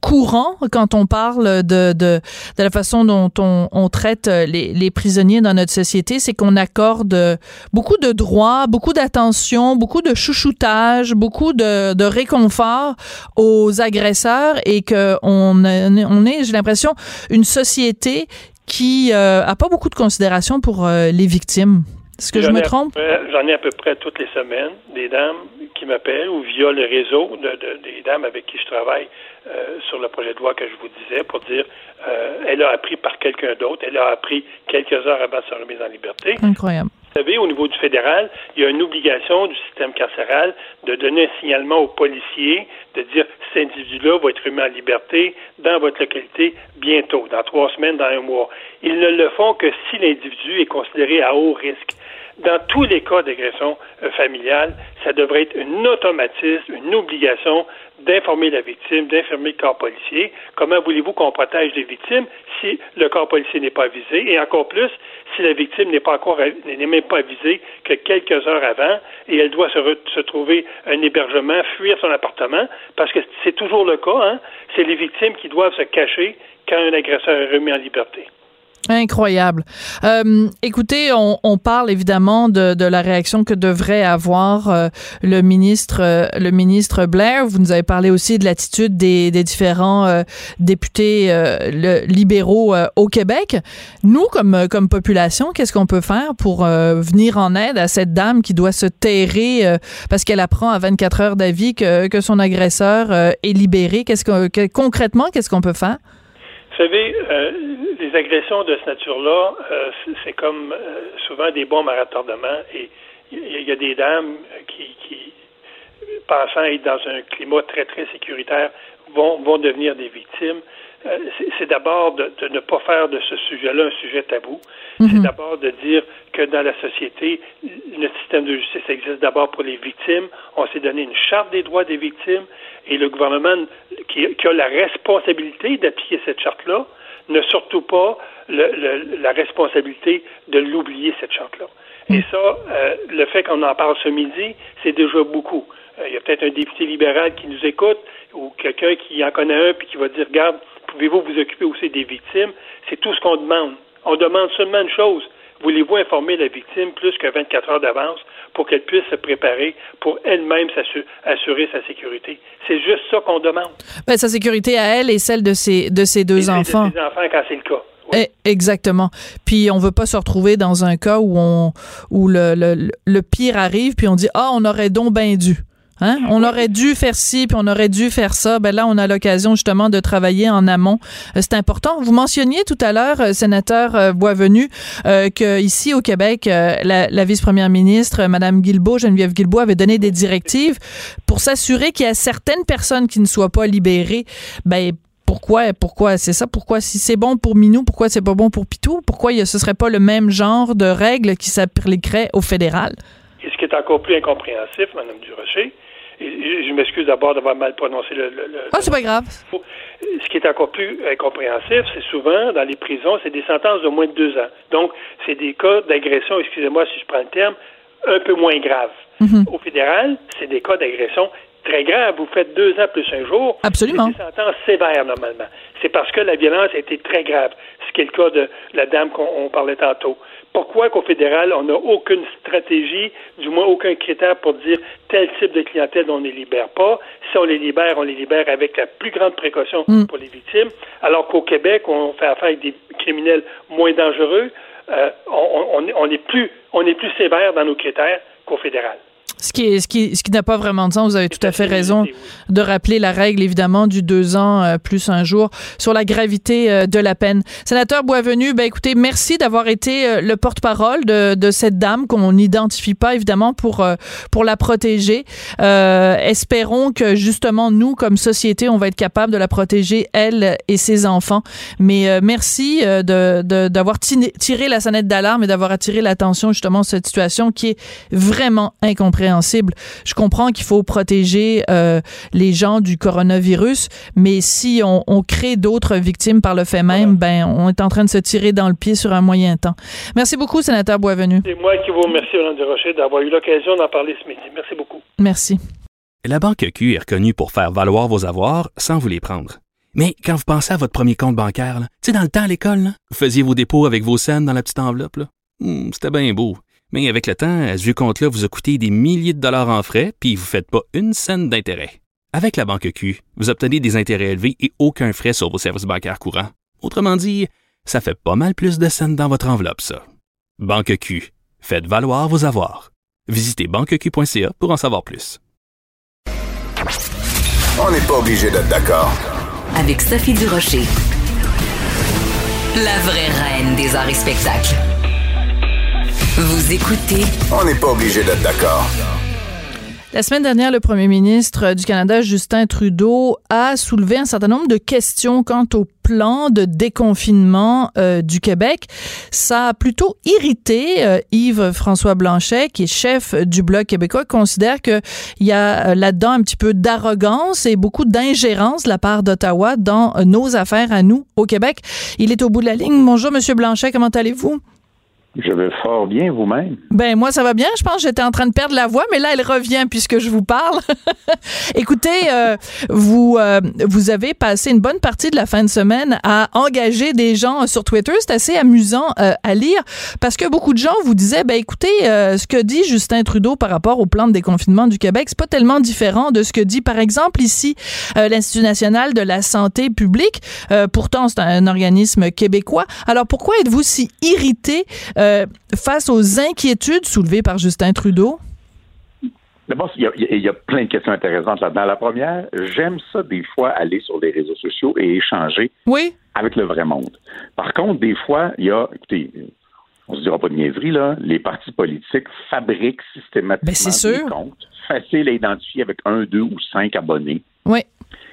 courant quand on parle de, de, de la façon dont on, traite les, les prisonniers dans notre société, c'est qu'on accorde euh, beaucoup de droits, beaucoup d'attention, beaucoup de chouchoutage, beaucoup de, de réconfort aux agresseurs et que on, est- on est, j'ai l'impression, une société qui euh, a pas beaucoup de considération pour euh, les victimes. Est-ce que je me trompe? J'en ai à peu près toutes les semaines des dames qui m'appellent ou via le réseau de, de- des dames avec qui je travaille euh, sur le projet de loi que je vous disais pour dire euh, elle a appris par quelqu'un d'autre, elle a appris quelques heures avant sa remise en liberté. Incroyable. Vous savez, au niveau du fédéral, il y a une obligation du système carcéral de donner un signalement aux policiers, de dire cet individu-là va être remis en liberté dans votre localité bientôt, dans trois semaines, dans un mois. Ils ne le font que si l'individu est considéré à haut risque. Dans tous les cas d'agression euh, familiale, ça devrait être un automatisme, une obligation d'informer la victime, d'informer le corps policier. Comment voulez-vous qu'on protège les victimes si le corps policier n'est pas avisé et encore plus si la victime n'est pas encore n'est même pas avisée que quelques heures avant et elle doit se, se trouver un hébergement, fuir son appartement parce que c'est toujours le cas. Hein? C'est les victimes qui doivent se cacher quand un agresseur est remis en liberté. Incroyable. Euh, écoutez, on, on parle évidemment de, de la réaction que devrait avoir euh, le ministre, euh, le ministre Blair. Vous nous avez parlé aussi de l'attitude des, des différents euh, députés euh, libéraux euh, au Québec. Nous, comme comme population, qu'est-ce qu'on peut faire pour venir en aide à cette dame qui doit se terrer parce qu'elle apprend à 24 heures d'avis que, que son agresseur est libéré? Qu'est-ce que, que- concrètement, qu'est-ce qu'on peut faire? Vous savez, euh, les agressions de cette nature-là, euh, c'est- comme euh, souvent des bombes à retardement. Et il y, a- il y a des dames qui, qui, pensant être dans un climat très, très sécuritaire, vont, vont devenir des victimes. Euh, c'est- d'abord de, de ne pas faire de ce sujet-là un sujet tabou. C'est d'abord de dire que dans la société, notre système de justice existe d'abord pour les victimes. On s'est donné une charte des droits des victimes et le gouvernement qui, qui a la responsabilité d'appliquer cette charte-là n'a surtout pas le- le- la responsabilité de l'oublier, cette charte-là. Et ça, euh, le fait qu'on en parle ce midi, c'est déjà beaucoup. Euh, Il y a peut-être un député libéral qui nous écoute ou quelqu'un qui en connaît un puis qui va dire, regarde, pouvez-vous vous occuper aussi des victimes? C'est tout ce qu'on demande. On demande seulement une chose. Voulez-vous informer la victime plus que 24 heures d'avance pour qu'elle puisse se préparer pour elle-même assurer sa sécurité? C'est juste ça qu'on demande. Ben, sa sécurité à elle et celle de ses, de ses deux Et de enfants. ses enfants quand c'est le cas. Eh, exactement. Puis on veut pas se retrouver dans un cas où on où le, le, le pire arrive puis on dit ah on aurait donc bien dû. Hein? On aurait dû faire ci, puis on aurait dû faire ça. Ben là, on a l'occasion justement de travailler en amont. Euh, c'est important. Vous mentionniez tout à l'heure, euh, sénateur euh, Boisvenu, euh, que ici au Québec, euh, la, la vice-première ministre, Madame Guilbeault, Geneviève Guilbeault, avait donné des directives pour s'assurer qu'il y a certaines personnes qui ne soient pas libérées. Ben pourquoi, pourquoi c'est ça? Pourquoi si c'est bon pour Minou, pourquoi c'est pas bon pour Pitou? Pourquoi il ce serait pas le même genre de règles qui s'appliquerait au fédéral? Et ce qui est encore plus incompréhensif, Mme Durocher, et- je m'excuse d'abord d'avoir mal prononcé le, le- le- Ah, c'est pas grave. ce qui est encore plus incompréhensif, c'est souvent dans les prisons, c'est des sentences de moins de deux ans. Donc, c'est des cas d'agression, excusez-moi si je prends le terme, un peu moins graves. Au fédéral, c'est des cas d'agression très grave. Vous faites deux ans plus un jour. Absolument. C'est des sentences sévères, normalement. C'est parce que la violence a été très grave. Ce qui est le cas de la dame qu'on parlait tantôt. Pourquoi qu'au fédéral, on n'a aucune stratégie, du moins aucun critère pour dire tel type de clientèle on ne les libère pas. Si on les libère, on les libère avec la plus grande précaution Mm. pour les victimes. Alors qu'au Québec, on fait affaire avec des criminels moins dangereux. Euh, on, on, on est plus, on est plus sévère dans nos critères qu'au fédéral. Ce qui, est, ce qui, ce qui n'a pas vraiment de sens. Vous avez tout à fait raison de rappeler la règle, évidemment, du deux ans euh, plus un jour sur la gravité euh, de la peine. Sénateur Boisvenu, ben écoutez, merci d'avoir été euh, le porte-parole de, de cette dame qu'on n'identifie pas, évidemment, pour, pour la protéger. Espérons que, justement, nous, comme société, on va être capable de la protéger, elle et ses enfants. Mais merci de, de, d'avoir tiré, tiré la sonnette d'alarme et d'avoir attiré l'attention, justement, sur cette situation qui est vraiment incompréhensible. Je comprends qu'il faut protéger euh, les gens du coronavirus, mais si on, on crée d'autres victimes par le fait même, ben on est en train de se tirer dans le pied sur un moyen temps. Merci beaucoup, sénateur Boisvenu. C'est moi qui vous remercie, Mme Desrochers, d'avoir eu l'occasion d'en parler ce midi. Merci beaucoup. Merci. La Banque Q est reconnue pour faire valoir vos avoirs sans vous les prendre. Mais quand vous pensez à votre premier compte bancaire, tu sais, dans le temps à l'école, vous faisiez vos dépôts avec vos scènes dans la petite enveloppe. Hmm, C'était bien beau. Mais avec le temps, à ce vieux compte-là vous a coûté des milliers de dollars en frais, puis vous ne faites pas une scène d'intérêt. Avec la Banque Q, vous obtenez des intérêts élevés et aucun frais sur vos services bancaires courants. Autrement dit, ça fait pas mal plus de scènes dans votre enveloppe, ça. Banque Q. Faites valoir vos avoirs. Visitez banqueq.ca pour en savoir plus. On n'est pas obligé d'être d'accord. Avec Sophie Durocher. La vraie reine des arts et spectacles. Vous écoutez On n'est pas obligé d'être d'accord. La semaine dernière, le premier ministre du Canada, Justin Trudeau, a soulevé un certain nombre de questions quant au plan de déconfinement euh, du Québec. Ça a plutôt irrité euh, Yves-François Blanchet, qui est chef du Bloc québécois, qui considère qu'il y a euh, là-dedans un petit peu d'arrogance et beaucoup d'ingérence de la part d'Ottawa dans euh, nos affaires à nous au Québec. Il est au bout de la ligne. Bonjour, Monsieur Blanchet, comment allez-vous? Je vais fort bien vous-même. Ben moi ça va bien. Je pense que j'étais en train de perdre la voix, mais là elle revient puisque je vous parle. Écoutez, euh, vous euh, vous avez passé une bonne partie de la fin de semaine à engager des gens sur Twitter. C'est assez amusant euh, à lire parce que beaucoup de gens vous disaient, ben écoutez, ce que dit Justin Trudeau par rapport au plan de déconfinement du Québec, c'est pas tellement différent de ce que dit par exemple ici l'Institut national de la santé publique. Pourtant c'est un organisme québécois. Alors pourquoi êtes-vous si irrité euh, face aux inquiétudes soulevées par Justin Trudeau? D'abord, il y, a, il y a plein de questions intéressantes là-dedans. La première, j'aime ça des fois aller sur les réseaux sociaux et échanger oui. avec le vrai monde. Par contre, des fois, il y a, écoutez, on se dira pas de niaiserie, là, les partis politiques fabriquent systématiquement Ben, des comptes faciles à identifier avec un, deux ou cinq abonnés oui.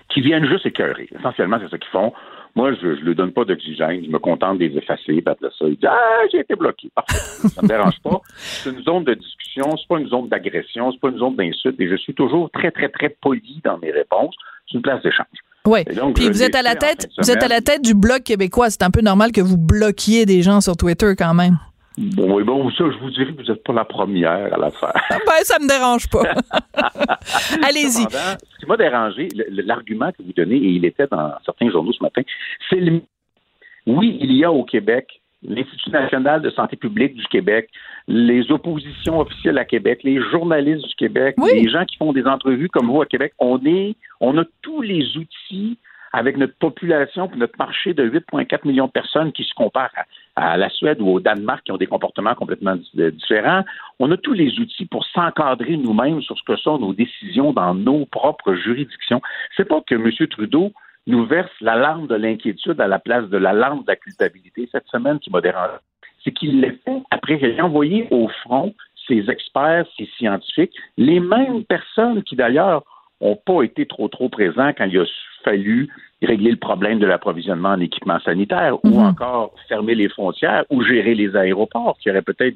qui viennent juste écœurer. Essentiellement, c'est ça qu'ils font. Moi, je ne lui donne pas d'oxygène, je me contente de les effacer, puis après ça, il dit Ah, j'ai été bloqué. Parfait. Ça me dérange pas. C'est une zone de discussion, c'est pas une zone d'agression, c'est pas une zone d'insulte, et je suis toujours très, très, très poli dans mes réponses. C'est une place d'échange. Oui. Puis vous êtes à la tête, vous êtes à la tête du bloc québécois. C'est un peu normal que vous bloquiez des gens sur Twitter quand même. Bon, oui, bon, ça, je vous dirais que vous n'êtes pas la première à la faire. Ben, ça me dérange pas. Allez-y. Ce qui m'a dérangé, l'argument que vous donnez, et il était dans certains journaux ce matin, c'est le... Oui, il y a au Québec l'Institut national de santé publique du Québec, les oppositions officielles à Québec, les journalistes du Québec, les gens qui font des entrevues comme vous à Québec. On est, on a tous les outils avec notre population et notre marché de 8,4 millions de personnes qui se comparent à, à la Suède ou au Danemark qui ont des comportements complètement di- différents. On a tous les outils pour s'encadrer nous-mêmes sur ce que sont nos décisions dans nos propres juridictions. C'est pas que M. Trudeau nous verse l'alarme de l'inquiétude à la place de l'alarme de la culpabilité cette semaine qui m'a dérangé. C'est qu'il l'a fait après qu'il ait envoyé au front ses experts, ses scientifiques, les mêmes personnes qui d'ailleurs n'ont pas été trop trop présents quand il a fallu régler le problème de l'approvisionnement en équipement sanitaire ou encore fermer les frontières ou gérer les aéroports qui aurait peut-être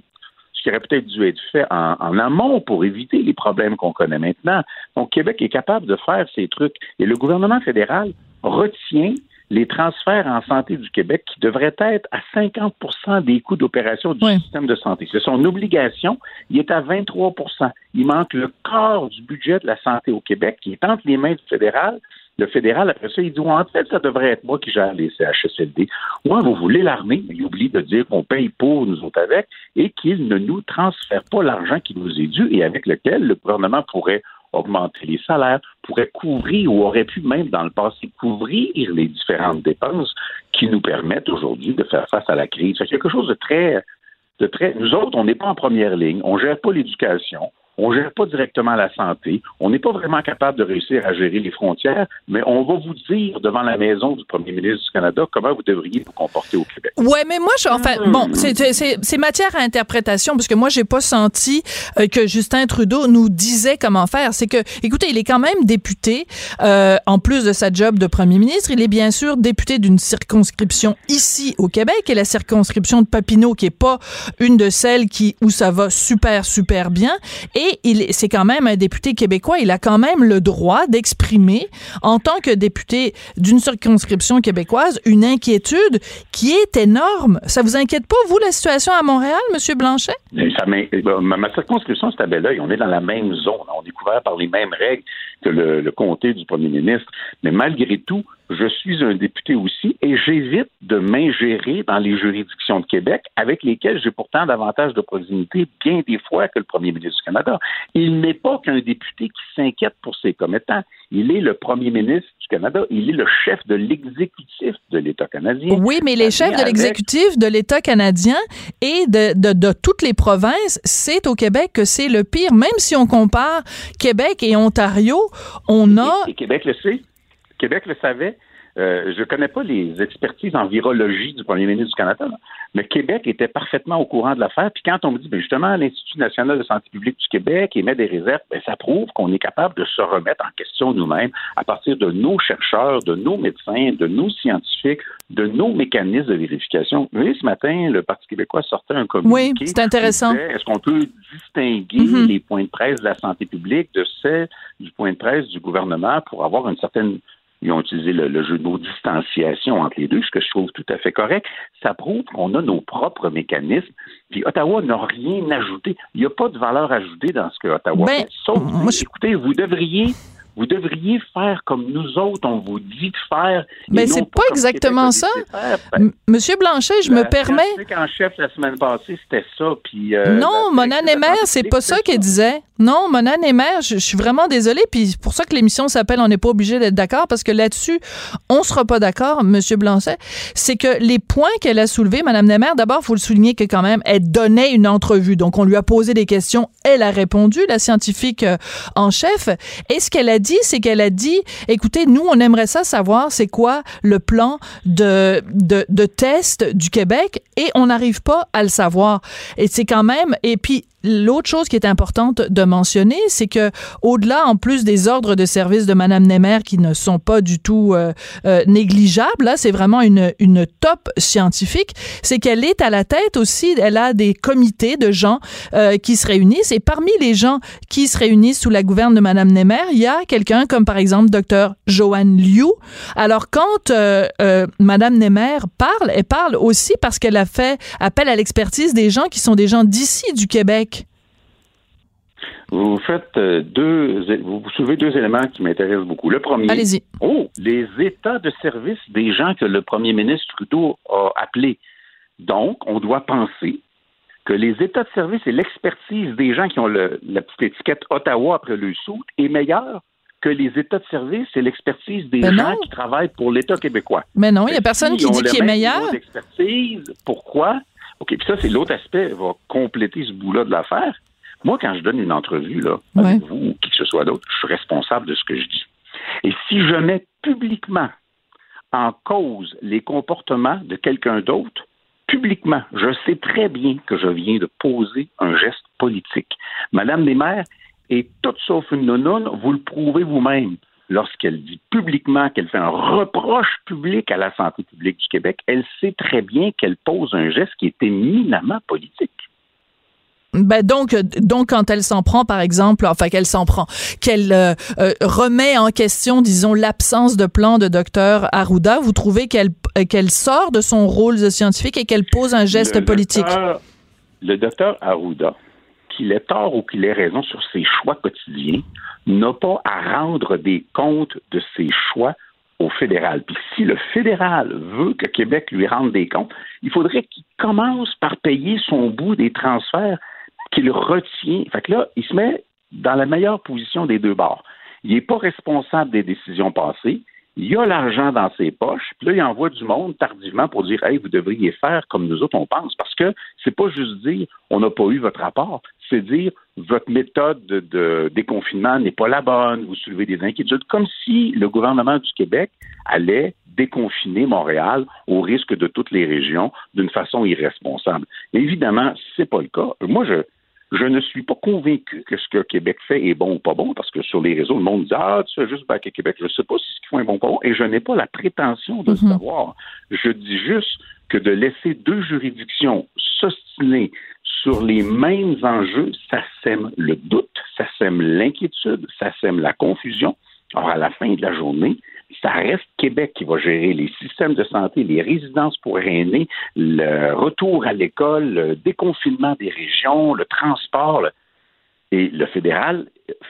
ce qui aurait peut-être dû être fait en, en amont pour éviter les problèmes qu'on connaît maintenant. Donc, Québec est capable de faire ces trucs. Et le gouvernement fédéral retient les transferts en santé du Québec qui devraient être à 50% des coûts d'opération du système de santé. C'est son obligation. Il est à 23% Il manque le quart du budget de la santé au Québec qui est entre les mains du fédéral. Le fédéral, après ça, il dit, en fait, ça devrait être moi qui gère les CHSLD. Ouais, vous voulez l'armée, mais il oublie de dire qu'on paye pour nous autres avec et qu'il ne nous transfère pas l'argent qui nous est dû et avec lequel le gouvernement pourrait augmenter les salaires, pourrait couvrir ou aurait pu même dans le passé couvrir les différentes dépenses qui nous permettent aujourd'hui de faire face à la crise. C'est quelque chose de très. Nous autres, on n'est pas en première ligne, on gère pas l'éducation, on ne gère pas directement la santé, on n'est pas vraiment capable de réussir à gérer les frontières, mais on va vous dire devant la maison du premier ministre du Canada comment vous devriez vous comporter au Québec. Ouais, mais moi, je, enfin, bon, c'est matière à interprétation parce que moi, j'ai pas senti euh, que Justin Trudeau nous disait comment faire. C'est que, écoutez, il est quand même député, euh, en plus de sa job de premier ministre, il est bien sûr député d'une circonscription ici au Québec et la circonscription de Papineau qui est pas une de celles qui où ça va super super bien et c'est quand même un député québécois. Il a quand même le droit d'exprimer, en tant que député d'une circonscription québécoise, une inquiétude qui est énorme. Ça vous inquiète pas, vous, la situation à Montréal, M. Blanchet? Ça ma, circonscription, c'est à Belleuil. On est dans la même zone. On est couvert par les mêmes règles que le comté du premier ministre. Mais malgré tout, je suis un député aussi et j'évite de m'ingérer dans les juridictions de Québec avec lesquelles j'ai pourtant davantage de proximité bien des fois que le premier ministre du Canada. Il n'est pas qu'un député qui s'inquiète pour ses commettants. Il est le premier ministre du Canada. Il est le chef de l'exécutif de l'État canadien. Oui, mais les chefs de l'exécutif de l'État canadien et de, de, de toutes les provinces, c'est au Québec que c'est le pire. Même si on compare Québec et Ontario, on a... Et, et Québec le sait. Québec le savait. Euh, je ne connais pas les expertises en virologie du premier ministre du Canada, mais Québec était parfaitement au courant de l'affaire. Puis quand on me dit, ben justement, l'Institut national de santé publique du Québec émet des réserves, ben ça prouve qu'on est capable de se remettre en question nous-mêmes à partir de nos chercheurs, de nos médecins, de nos scientifiques, de nos mécanismes de vérification. Vous voyez, ce matin, le Parti québécois sortait un communiqué. Oui, c'est intéressant. Est-ce qu'on peut distinguer Mhm. les points de presse de la santé publique de ceux du point de presse du gouvernement pour avoir une certaine ils ont utilisé le, le jeu de mots distanciation entre les deux, ce que je trouve tout à fait correct. Ça prouve qu'on a nos propres mécanismes. Puis Ottawa n'a rien ajouté. Il n'y a pas de valeur ajoutée dans ce que Ottawa Ben, fait. Sauf, écoutez, vous devriez, vous devriez faire comme nous autres, on vous dit de faire. Mais non c'est pas comme exactement ça. Ben, Monsieur Blanchet, je me la permets. en chef la semaine passée, c'était ça. Puis, euh, non, la- Mona Nemer, c'est pas ça qu'elle disait. Non, Mona Nemer, je, suis vraiment désolée, puis pour ça que l'émission s'appelle On n'est pas obligé d'être d'accord, parce que là-dessus, on sera pas d'accord, Monsieur Blanchet. C'est que les points qu'elle a soulevés, Madame Nemer, d'abord, faut le souligner que quand même, elle donnait une entrevue. Donc, on lui a posé des questions, elle a répondu, la scientifique euh, en chef. Et ce qu'elle a dit, c'est qu'elle a dit, écoutez, nous, on aimerait ça savoir c'est quoi le plan de, de, de test du Québec et on n'arrive pas à le savoir. Et c'est quand même, et puis, L'autre chose qui est importante de mentionner, c'est que au-delà, en plus des ordres de service de Madame Nemer qui ne sont pas du tout euh, euh, négligeables, là, c'est vraiment une, une top scientifique, c'est qu'elle est à la tête aussi, elle a des comités de gens euh, qui se réunissent et parmi les gens qui se réunissent sous la gouverne de Madame Nemer, il y a quelqu'un comme par exemple Dr Joanne Liu. Alors quand euh, euh, Madame Nemer parle, elle parle aussi parce qu'elle a fait appel à l'expertise des gens qui sont des gens d'ici du Québec. Vous faites euh, deux, vous soulevez deux éléments qui m'intéressent beaucoup. Le premier, Allez-y. oh, les états de service des gens que le premier ministre Trudeau a appelés. Donc, on doit penser que les états de service et l'expertise des gens qui ont le- la petite étiquette Ottawa après le sou est meilleure que les états de service et l'expertise des Ben gens non. qui travaillent pour l'État québécois. Mais non, il y a personne qui dit qu'il est meilleur. d'expertise, pourquoi? OK, puis ça, c'est l'autre aspect, va compléter ce bout-là de l'affaire. Moi, quand je donne une entrevue, là, avec vous ou qui que ce soit d'autre, je suis responsable de ce que je dis. Et si je mets publiquement en cause les comportements de quelqu'un d'autre, publiquement, je sais très bien que je viens de poser un geste politique. Madame Desmaires est toute sauf une nonone, vous le prouvez vous-même. Lorsqu'elle dit publiquement qu'elle fait un reproche public à la santé publique du Québec, elle sait très bien qu'elle pose un geste qui est éminemment politique. Ben donc, donc quand elle s'en prend, par exemple, enfin qu'elle s'en prend, qu'elle euh, euh, remet en question, disons, l'absence de plan de docteur Arruda, vous trouvez qu'elle qu'elle sort de son rôle de scientifique et qu'elle pose un geste Le politique? docteur- le docteur Arruda, qu'il ait tort ou qu'il ait raison sur ses choix quotidiens, n'a pas à rendre des comptes de ses choix au fédéral. Puis si le fédéral veut que Québec lui rende des comptes, il faudrait qu'il commence par payer son bout des transferts qu'il retient. Fait que là, il se met dans la meilleure position des deux bords. Il n'est pas responsable des décisions passées. Il a l'argent dans ses poches, puis là, il envoie du monde tardivement pour dire Hey, vous devriez faire comme nous autres on pense. Parce que c'est pas juste dire on n'a pas eu votre rapport, c'est dire votre méthode de, déconfinement n'est pas la bonne, vous soulevez des inquiétudes, comme si le gouvernement du Québec allait déconfiner Montréal au risque de toutes les régions d'une façon irresponsable. Évidemment, c'est pas le cas. Moi, je, je ne suis pas convaincu que ce que Québec fait est bon ou pas bon, parce que sur les réseaux, le monde dit Ah, tu fais juste baquer Québec. Je ne sais pas si ce qu'ils font est bon ou pas bon, et je n'ai pas la prétention de le savoir. Je dis juste que de laisser deux juridictions s'ostiner sur les mêmes enjeux, ça sème le doute, ça sème l'inquiétude, ça sème la confusion. Alors, à la fin de la journée, ça reste Québec qui va gérer les systèmes de santé, les résidences pour aînés, le retour à l'école, le déconfinement des régions, le transport. Et le fédéral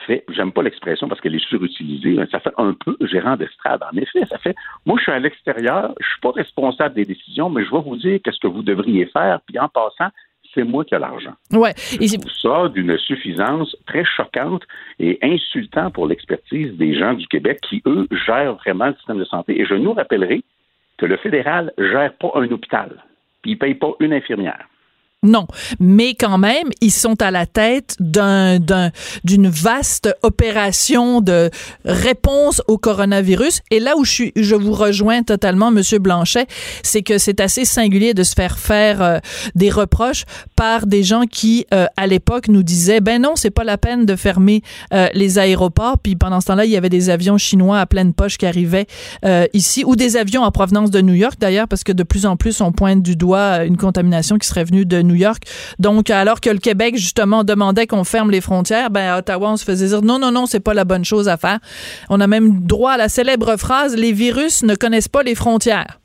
fait, j'aime pas l'expression parce qu'elle est surutilisée, ça fait un peu gérant d'estrade. En effet, ça fait, moi je suis à l'extérieur, je suis pas responsable des décisions, mais je vais vous dire qu'est-ce que vous devriez faire, puis en passant, c'est moi qui ai l'argent. Ouais. Et Je trouve ça d'une suffisance très choquante et insultant pour l'expertise des gens du Québec qui, eux, gèrent vraiment le système de santé. Et je nous rappellerai que le fédéral gère pas un hôpital, puis il paye pas une infirmière. Non, mais quand même, ils sont à la tête d'un d'un- d'une vaste opération de réponse au coronavirus. Et là où je suis, je vous rejoins totalement, Monsieur Blanchet, c'est que c'est assez singulier de se faire faire euh, des reproches par des gens qui, euh, à l'époque, nous disaient ben non, c'est pas la peine de fermer euh, les aéroports. Puis pendant ce temps-là, il y avait des avions chinois à pleine poche qui arrivaient ici, ou des avions en provenance de New York d'ailleurs, parce que de plus en plus on pointe du doigt une contamination qui serait venue de New York. Donc, alors que le Québec, justement, demandait qu'on ferme les frontières, ben, à Ottawa, on se faisait dire non, non, non, c'est pas la bonne chose à faire. On a même droit à la célèbre phrase les virus ne connaissent pas les frontières.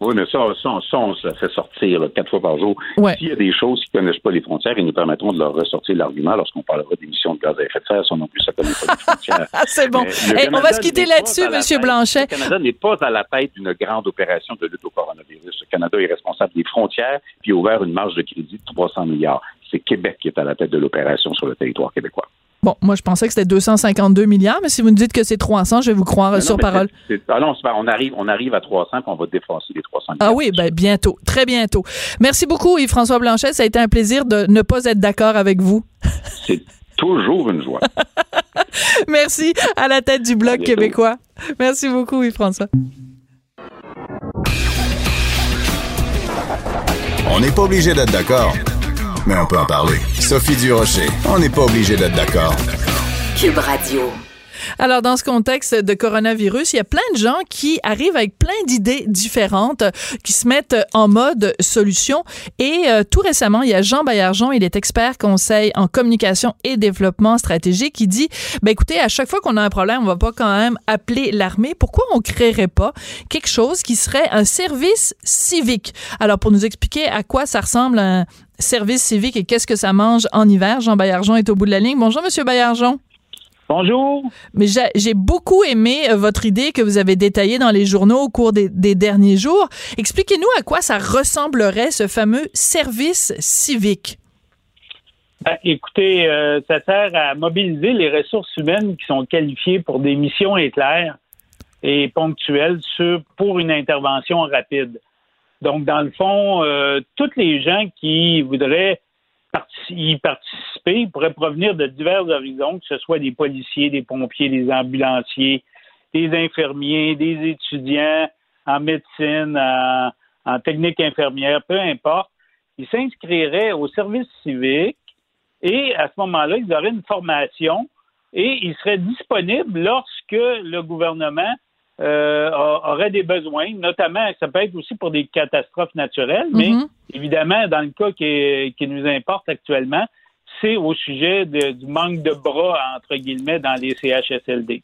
Oui, mais ça, ça, ça, on se fait sortir là, quatre fois par jour. Ouais. S'il y a des choses qui ne connaissent pas les frontières, ils nous permettront de leur ressortir l'argument lorsqu'on parlera d'émissions de gaz à effet de serre. Ça non plus, ça ne connaît pas les frontières. Ah, c'est bon. Hey, on va se quitter là-dessus, tête- Blanchet. Le Canada n'est pas à la tête d'une grande opération de lutte au coronavirus. Le Canada est responsable des frontières puis a ouvert une marge de crédit de 300 milliards. C'est Québec qui est à la tête de l'opération sur le territoire québécois. Bon, moi, je pensais que c'était 252 milliards, mais si vous nous dites que c'est 300, je vais vous croire Non, sur parole. c'est- ah non, on arrive, on arrive à 300 puis on va défoncer les 300 Ah oui, ben bientôt, très bientôt. Merci beaucoup, Yves-François Blanchet. Ça a été un plaisir de ne pas être d'accord avec vous. C'est toujours une joie. Merci à la tête du Bloc québécois. Merci beaucoup, Yves-François. On n'est pas obligé d'être d'accord, mais on peut en parler. Sophie Durocher, on n'est pas obligé d'être d'accord. Cube Radio. Alors, dans ce contexte de coronavirus, il y a plein de gens qui arrivent avec plein d'idées différentes, qui se mettent en mode solution. Et euh, tout récemment, il y a Jean Baillargeon, il est expert conseil en communication et développement stratégique, qui dit, ben écoutez, à chaque fois qu'on a un problème, on va pas quand même appeler l'armée. Pourquoi on créerait pas quelque chose qui serait un service civique? Alors, pour nous expliquer à quoi ça ressemble un service civique et qu'est-ce que ça mange en hiver, Jean Baillargeon est au bout de la ligne. Bonjour, Monsieur Baillargeon. Bonjour. Mais j'ai- beaucoup aimé euh, votre idée que vous avez détaillée dans les journaux au cours des, des derniers jours. Expliquez-nous à quoi ça ressemblerait ce fameux service civique. Ben, écoutez, euh, ça sert à mobiliser les ressources humaines qui sont qualifiées pour des missions éclairs et ponctuelles sur, pour une intervention rapide. Donc, dans le fond, euh, toutes les gens qui voudraient y participer pourraient provenir de divers horizons, que ce soit des policiers, des pompiers, des ambulanciers, des infirmiers, des étudiants en médecine, en technique infirmière, peu importe. Ils s'inscriraient au service civique et à ce moment-là, ils auraient une formation et ils seraient disponibles lorsque le gouvernement euh, a- aurait des besoins, notamment, ça peut être aussi pour des catastrophes naturelles, mais Mhm. évidemment, dans le cas qui, qui nous importe actuellement, c'est au sujet de- du manque de bras, entre guillemets, dans les CHSLD.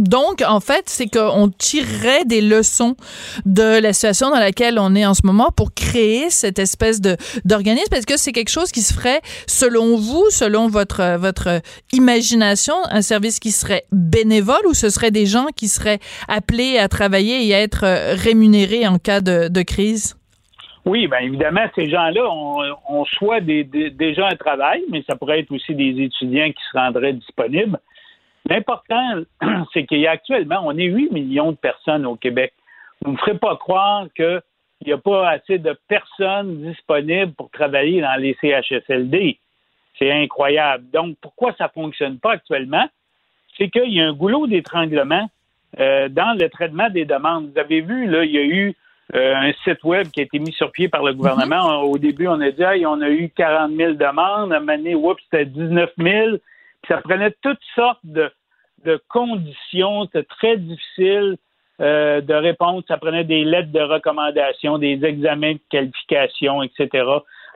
Donc, en fait, c'est qu'on tirerait des leçons de la situation dans laquelle on est en ce moment pour créer cette espèce de d'organisme. Est-ce que c'est quelque chose qui se ferait, selon vous, selon votre votre imagination, un service qui serait bénévole ou ce serait des gens qui seraient appelés à travailler et à être euh, rémunérés en cas de, crise? Oui, bien évidemment, ces gens-là ont, ont soit des, des- déjà un travail, mais ça pourrait être aussi des étudiants qui se rendraient disponibles. L'important, c'est qu'il y a actuellement, on est 8 millions de personnes au Québec. Vous ne me ferez pas croire qu'il n'y a pas assez de personnes disponibles pour travailler dans les CHSLD. C'est incroyable. Donc, pourquoi ça ne fonctionne pas actuellement? C'est qu'il y a un goulot d'étranglement euh, dans le traitement des demandes. Vous avez vu, là, il y a eu euh, un site web qui a été mis sur pied par le gouvernement. Au début, on a dit, hey, on a eu 40 000 demandes. À un moment donné, oups, c'était 19 000. Puis ça prenait toutes sortes de, de conditions. C'était très difficile euh, de répondre. Ça prenait des lettres de recommandation, des examens de qualification, etc.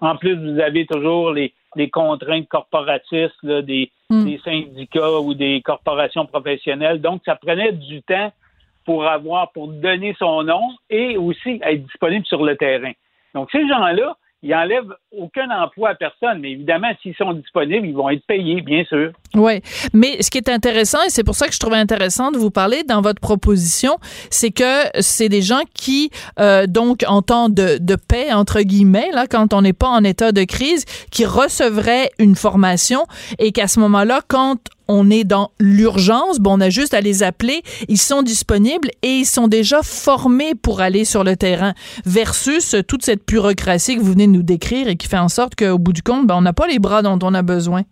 En plus, vous avez toujours les, les contraintes corporatistes là, des, des syndicats ou des corporations professionnelles. Donc, ça prenait du temps pour avoir, pour donner son nom et aussi être disponible sur le terrain. Donc, ces gens-là, ils enlèvent aucun emploi à personne, mais évidemment, s'ils sont disponibles, ils vont être payés, bien sûr. Oui, mais ce qui est intéressant, et c'est pour ça que je trouvais intéressant de vous parler dans votre proposition, c'est que c'est des gens qui, euh, donc, en temps de, de paix, entre guillemets, là, quand on n'est pas en état de crise, qui recevraient une formation et qu'à ce moment-là, quand on est dans l'urgence, bon, on a juste à les appeler, ils sont disponibles et ils sont déjà formés pour aller sur le terrain, versus toute cette bureaucratie que vous venez de nous décrire et qui fait en sorte qu'au bout du compte, ben, on n'a pas les bras dont on a besoin.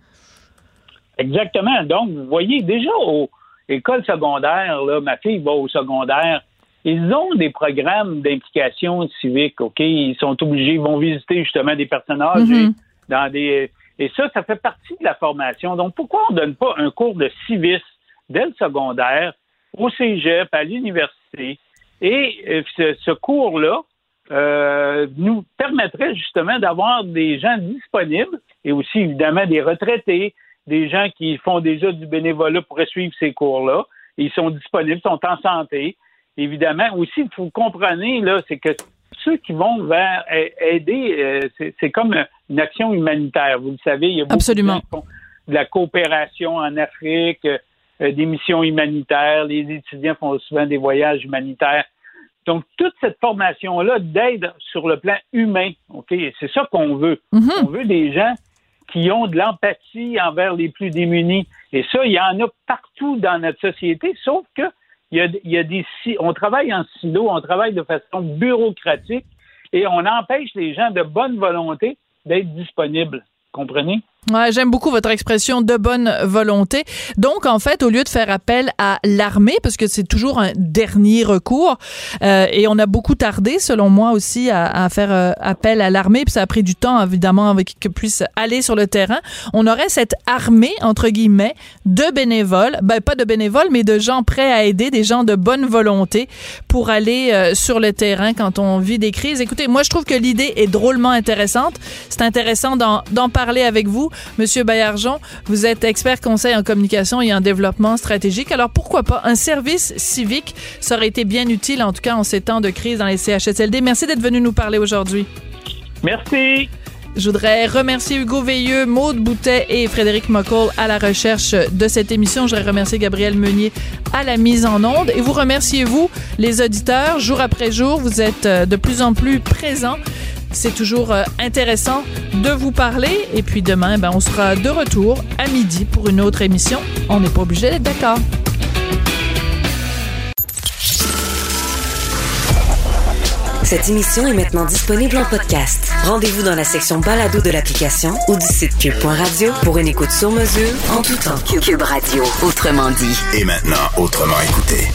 Exactement. Donc, vous voyez, déjà aux écoles secondaires, là, ma fille va au secondaire, ils ont des programmes d'implication civique, OK? Ils sont obligés, ils vont visiter justement des personnes âgées Mhm. dans des. Et ça, ça fait partie de la formation. Donc, pourquoi on ne donne pas un cours de civisme dès le secondaire, au cégep, à l'université? Et euh, ce, cours-là euh, nous permettrait justement d'avoir des gens disponibles et aussi évidemment des retraités, des gens qui font déjà du bénévolat pour suivre ces cours-là. Ils sont disponibles, sont en santé. Évidemment, aussi, il faut comprendre, là, c'est que ceux qui vont vers aider, euh, c'est- comme une action humanitaire. Vous le savez, il y a beaucoup Absolument. de la coopération en Afrique, euh, des missions humanitaires. Les étudiants font souvent des voyages humanitaires. Donc, toute cette formation-là d'aide sur le plan humain, OK, c'est ça qu'on veut. On veut des gens qui ont de l'empathie envers les plus démunis. Et ça, il y en a partout dans notre société, sauf que il y a, on travaille en silo, on travaille de façon bureaucratique et on empêche les gens de bonne volonté d'être disponibles. Comprenez? Ouais, j'aime beaucoup votre expression de bonne volonté. Donc, en fait, au lieu de faire appel à l'armée, parce que c'est toujours un dernier recours, euh, et on a beaucoup tardé, selon moi aussi, à, à faire euh, appel à l'armée, puis ça a pris du temps, évidemment, avec qu'ils puissent aller sur le terrain. On aurait cette armée, entre guillemets, de bénévoles, ben pas de bénévoles, mais de gens prêts à aider, des gens de bonne volonté pour aller euh, sur le terrain quand on vit des crises. Écoutez, moi, je trouve que l'idée est drôlement intéressante. C'est intéressant d'en parler avec vous. Monsieur Bayarjon, vous êtes expert conseil en communication et en développement stratégique. Alors pourquoi pas un service civique? Ça aurait été bien utile, en tout cas en ces temps de crise dans les CHSLD. Merci d'être venu nous parler aujourd'hui. Merci. Je voudrais remercier Hugo Veilleux, Maude Boutet et Frédéric Moccol à la recherche de cette émission. Je voudrais remercier Gabriel Meunier à la mise en onde. Et vous remerciez, vous, les auditeurs, jour après jour. Vous êtes euh, de plus en plus présents. C'est toujours euh, intéressant de vous parler. Et puis demain, ben, on sera de retour à midi pour une autre émission. On n'est pas obligé d'être d'accord. Cette émission est maintenant disponible en podcast. Rendez-vous dans la section balado de l'application ou du site cube.radio pour une écoute sur mesure en tout temps. Cube Radio, autrement dit. Et maintenant, autrement écouté.